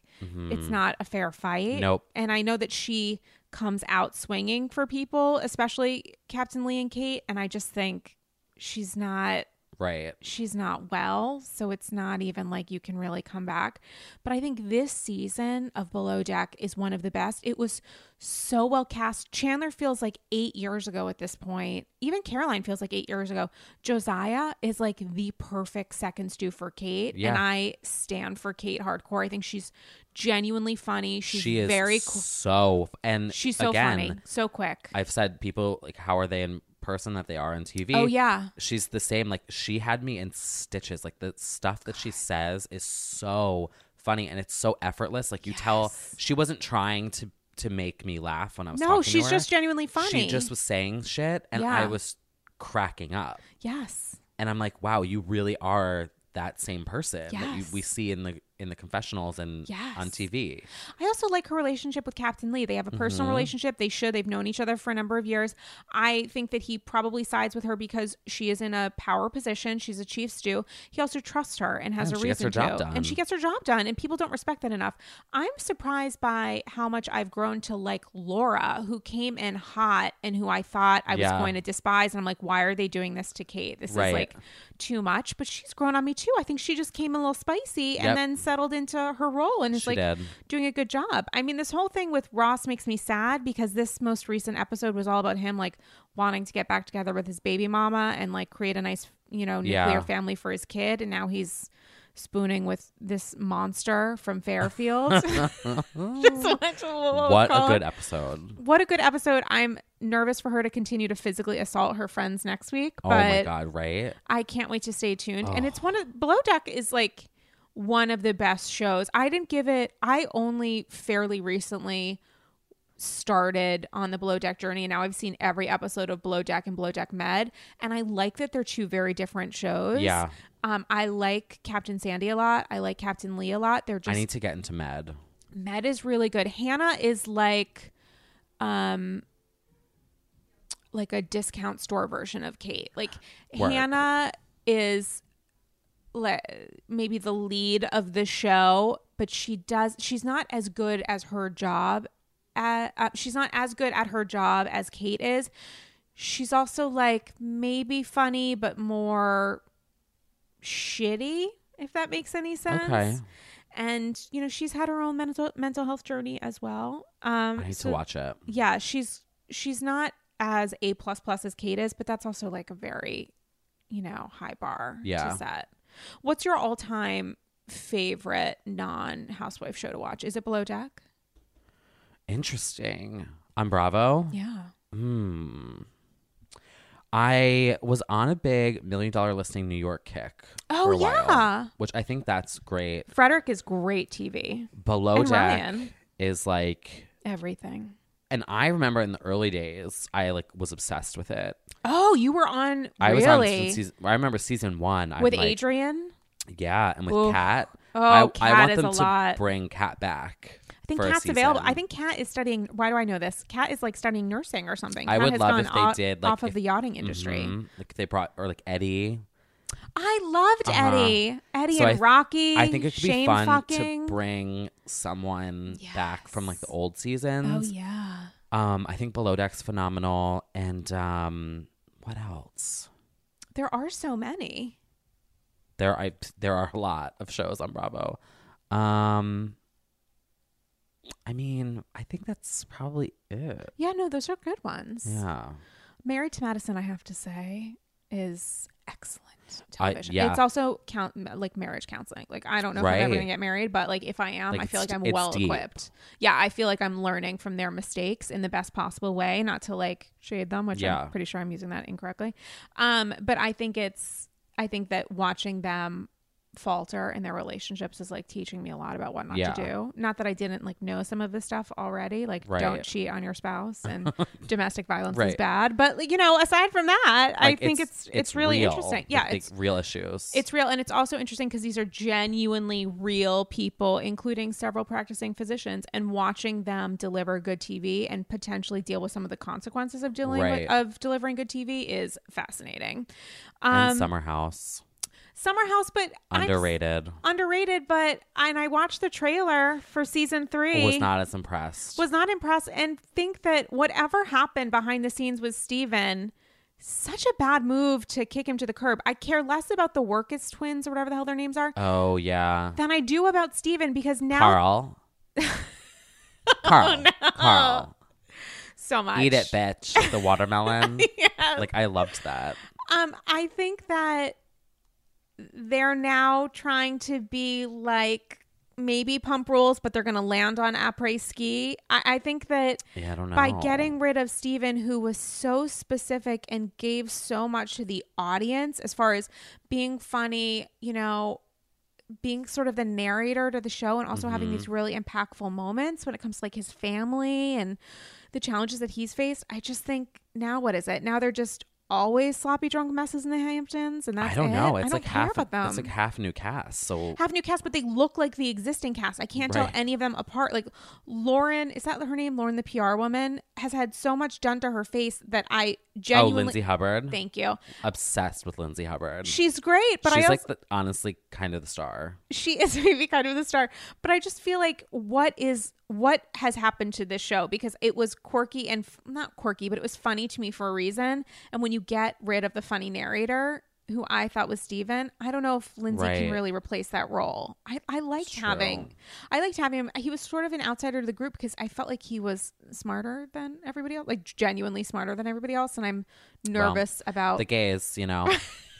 it's not a fair fight Mm-hmm. Nope. and i know that she comes out swinging for people especially captain lee and kate and i just think she's not Right. she's not well, so it's not even like you can really come back. But I think this season of Below Deck is one of the best. It was so well cast. Chandler feels like eight years ago at this point. Even Caroline feels like eight years ago. Josiah is like the perfect second stew for Kate. Yeah. And I stand for Kate hardcore. I think she's genuinely funny. She's she is very cool. so and She's so again, funny. So quick. I've said people like how are they in person that they are on TV. oh, yeah. She's the same. Like she had me in stitches. Like the stuff that she says is so funny and it's so effortless. Like you tell she wasn't trying to to make me laugh when I was No, talking to she's just genuinely funny. She just was saying shit and I was cracking up. Yes. And I'm like, wow, you really are that same person that you, we see in the in the confessionals and Yes. on TV. I also like her relationship with Captain Lee. They have a personal mm-hmm. relationship. They should. They've known each other for a number of years. I think that he probably sides with her because she is in a power position. She's a chief stew. He also trusts her and has Yeah, a reason her job to. done. And she gets her job done. And people don't respect that enough. I'm surprised by how much I've grown to like Laura, who came in hot and who I thought I was going to despise. And I'm like, why are they doing this to Kate? This Right. is like too much. But she's grown on me too. I think she just came a little spicy and Yep. then settled into her role and is She like did. doing a good job. I mean, this whole thing with Ross makes me sad because this most recent episode was all about him like wanting to get back together with his baby mama and like create a nice, you know, nuclear Yeah. family for his kid. And now he's spooning with this monster from Fairfield. What, a good episode. What a good episode. I'm nervous for her to continue to physically assault her friends next week. Oh But my god, right? I can't wait to stay tuned. And it's one of Below Deck is like one of the best shows. I didn't give it I only fairly recently started on the Below Deck journey and now I've seen every episode of Below Deck and Below Deck Med and I like that they're two very different shows. Yeah. Um I like Captain Sandy a lot. I like Captain Lee a lot. They're just. I need to get into med. Med is really good. Hannah is like um like a discount store version of Kate. Like Work. Hannah is le- maybe the lead of the show, but she does she's not as good as her job at uh, she's not as good at her job as Kate is. She's also like maybe funny but more shitty if that makes any sense Okay. and you know she's had her own mental mental health journey as well um I need so- to watch it. yeah she's she's not as a plus plus as kate is but that's also like a very you know high bar Yeah. to set what's your all-time favorite non-housewife show to watch is it below deck Interesting. On Bravo? yeah Hmm. I was on a big million dollar listing New York kick. Oh, a while, yeah. which I think that's great. fredrik is great tv Below And Deck Ryan. is like, everything and I remember in the early days, I like was obsessed with it. oh you were on I was on season. I remember season one. I'm with like, adrienne Yeah, and with Oof. Kat. Oh, I, I want is them a to lot. bring Kat back. I think Kat's available. I think Kat is studying. Why do I know this? Kat is like studying nursing or something. I Kat would has love gone if they off, did, like, off of the yachting industry. Mhm. Like they brought or like Eddie. I loved Uh-huh. Eddie. Eddie So and I- Rocky. I think it could be fun fucking. to bring someone back from like the old Oh seasons. yeah. Um, I think Below Deck's phenomenal, and um, what else? There are so many. There, I there are a lot of shows on Bravo. Um, I mean, I think that's probably it. Yeah, no, those are good ones. Yeah, Married to Medicine, I have to say, is excellent I- television. yeah. It's also count like marriage counseling. Like I don't know if I'm ever gonna get married, but like if I am, Like, I feel like I'm well deep. equipped. Yeah, I feel like I'm learning from their mistakes in the best possible way, not to like shade them, which Yeah. I'm pretty sure I'm using that incorrectly. Um, but I think it's I think that watching them falter in their relationships is like teaching me a lot about what not Yeah. to do. Not that I didn't like know some of this stuff already, like Right. don't cheat on your spouse and domestic violence is bad. But like, you know, aside from that, I think it's it's, really real. interesting. Yeah, it's real issues. it's real and it's also interesting because these are genuinely real people, including several practicing physicians, and watching them deliver good TV and potentially deal with some of the consequences of dealing Right. with, of delivering good TV is fascinating. and Um, Summer House Summer House, but I'm s- underrated. underrated. But and I watched the trailer for season three. Was not as impressed. was not impressed and think that whatever happened behind the scenes with Steven, such a bad move to kick him to the curb. I care less about the Wirkus twins or whatever the hell their names are oh yeah, than I do about Steven because now Carl. Carl. Oh, Carl. so much. Eat it, bitch. The watermelon. Yeah. Like I loved that. Um, I think that they're now trying to be like maybe pump rules, but they're going to land on après ski. I, I think that Yeah, I don't know. by getting rid of Steven, who was so specific and gave so much to the audience as far as being funny, you know, being sort of the narrator to the show and also having Mm-hmm. these really impactful moments when it comes to like his family and the challenges that he's faced. I just think now what is it? Now they're just always sloppy drunk messes in the Hamptons and that's I don't it? know. I It's don't like care half. about them It's like half new cast. So half new cast, but they look like the existing cast. I can't tell any of them apart. Like Lauren, is that her name? Lauren, the PR woman, has had so much done to her face that I genuinely. oh, genuinely Lindsay Hubbard. thank you. Obsessed with Lindsay Hubbard. She's great, but She's I also, like the, honestly kind of the star. she is maybe kind of the star. But I just feel like what is what has happened to this show because it was quirky and f- not quirky, but it was funny to me for a reason. And when you get rid of the funny narrator, who I thought was Steven, I don't know if Lindsay can really replace that role. I, I liked true. having I liked having him. He was sort of an outsider to the group because I felt like he was smarter than everybody else, like genuinely smarter than everybody else. And I'm nervous about The gays, you know.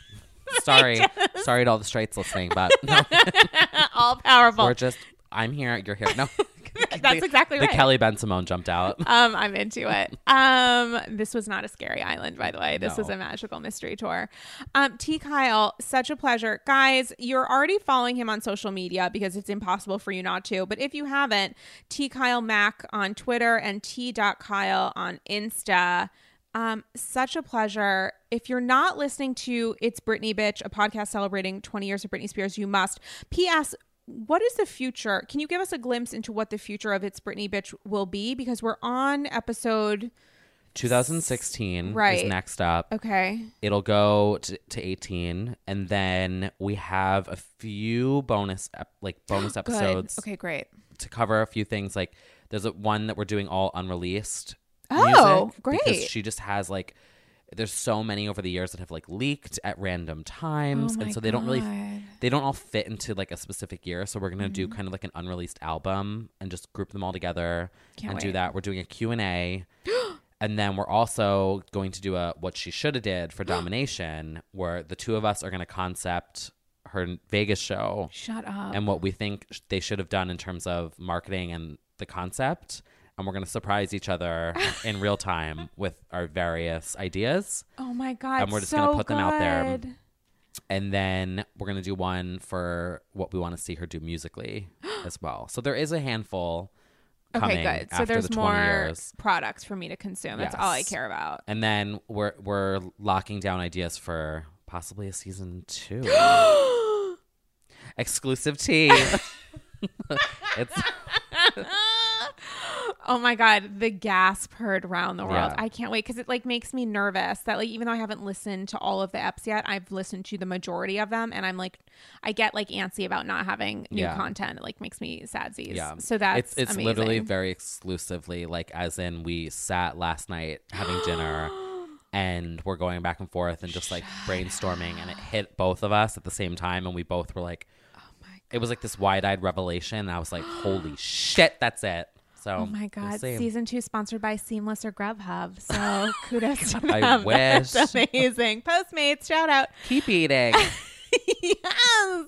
sorry, sorry to all the straights listening, but no, all powerful. we're just. I'm here. You're here. No, That's exactly right. the right. Kelly Bensimon jumped out. um, I'm into it. Um, this was not a scary island, by the way. This was a magical mystery tour. Um, T. Kyle, such a pleasure, guys. You're already following him on social media because it's impossible for you not to. But if you haven't, T. Kyle Mac on Twitter and T. Kyle on Insta. Um, such a pleasure. If you're not listening to It's Britney Bitch, a podcast celebrating 20 years of Britney Spears, you must. P.S. What is the future? Can you give us a glimpse into what the future of It's Britney Bitch will be? Because we're on episode. 2016 Right. is next up. Okay. It'll go to, to 18, and then we have a few bonus, ep- like bonus episodes Okay, great. to cover a few things. Like there's a one that we're doing all unreleased. Oh, music Because great. she just has like, there's so many over the years that have like leaked at random times, Oh and so they don't really, they don't all fit into like a specific year. So we're gonna do Mm-hmm. kind of like an unreleased album and just group them all together Can't and do that. We're doing a Q and A. And then we're also going to do a what she should have did for domination, where the two of us are going to concept her Vegas show Shut up. and what we think they should have done in terms of marketing and the concept. And we're going to surprise each other in real time with our various ideas. oh my god. and we're just so gonna put them out there. And then we're going to do one for what we want to see her do musically as well. So there is a handful Okay, good. So there's the 20 more years. products for me to consume. That's all I care about. And then we're we're locking down ideas for possibly a season two. Exclusive tea. it's Oh my god, the gasp heard around the world. Yeah. I can't wait because it like makes me nervous that like even though I haven't listened to all of the eps yet, I've listened to the majority of them, and I'm like, I get like antsy about not having new Yeah. content. It like makes me sadsies. Yeah. So that's it's it's amazing. literally very exclusively like as in we sat last night having dinner and we're going back and forth and just like brainstorming and it hit both of us at the same time and we both were like Oh my it was like this wide-eyed revelation and I was like holy shit that's it. So Oh my god! Season two sponsored by Seamless or Grubhub. So kudos to I them. wish. That's amazing. Postmates, shout out. keep eating. yes.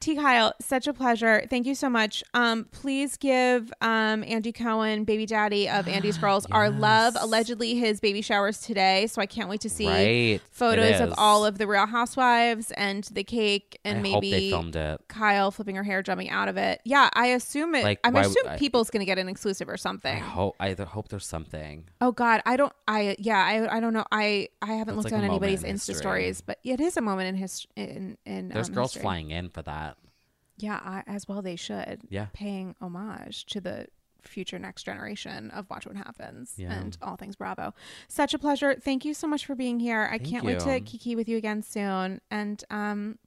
T Kyle, such a pleasure. Thank you so much. Um, please give um Andy Cohen, baby daddy of Andy's Girls, our love. Allegedly his baby showers today, so I can't wait to see Right. photos of all of the real housewives and the cake and I maybe hope they filmed it. Kyle flipping her hair, jumping out of it. Yeah, I assume it. Like, I'm why- assume I- people's gonna get an exclusive or something. I hope I hope there's something. Oh God, I don't. I yeah, I I don't know. I I haven't That's looked like at anybody's in Insta history. stories, but it is a moment in his in in. There's um, girls history. flying in for that. Yeah, I, as well they should. Yeah. paying homage to the future next generation of Watch What Happens Yeah. and all things Bravo. Such a pleasure. Thank you so much for being here. I Thank can't wait to kiki with you again soon. And um,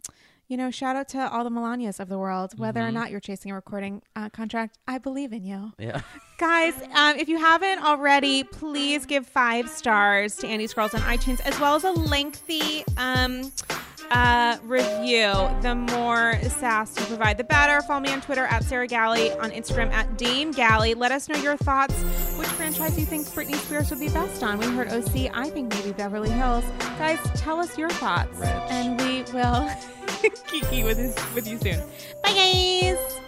you know, shout out to all the Melanias of the world. Whether or Mhm. not you're chasing a recording uh, contract, I believe in you. Yeah. Guys, um, if you haven't already, please give five stars to Andy's Girls on iTunes, as well as a lengthy um, uh, review. The more sass you provide, the better. Follow me on Twitter at Sarah Galley, on Instagram at Dame Galley. Let us know your thoughts. Which franchise do you think Britney Spears would be best on? We heard OC. I think maybe Beverly Hills. Guys, tell us your thoughts, Rich. and we will kiki with, with you soon. Bye, guys.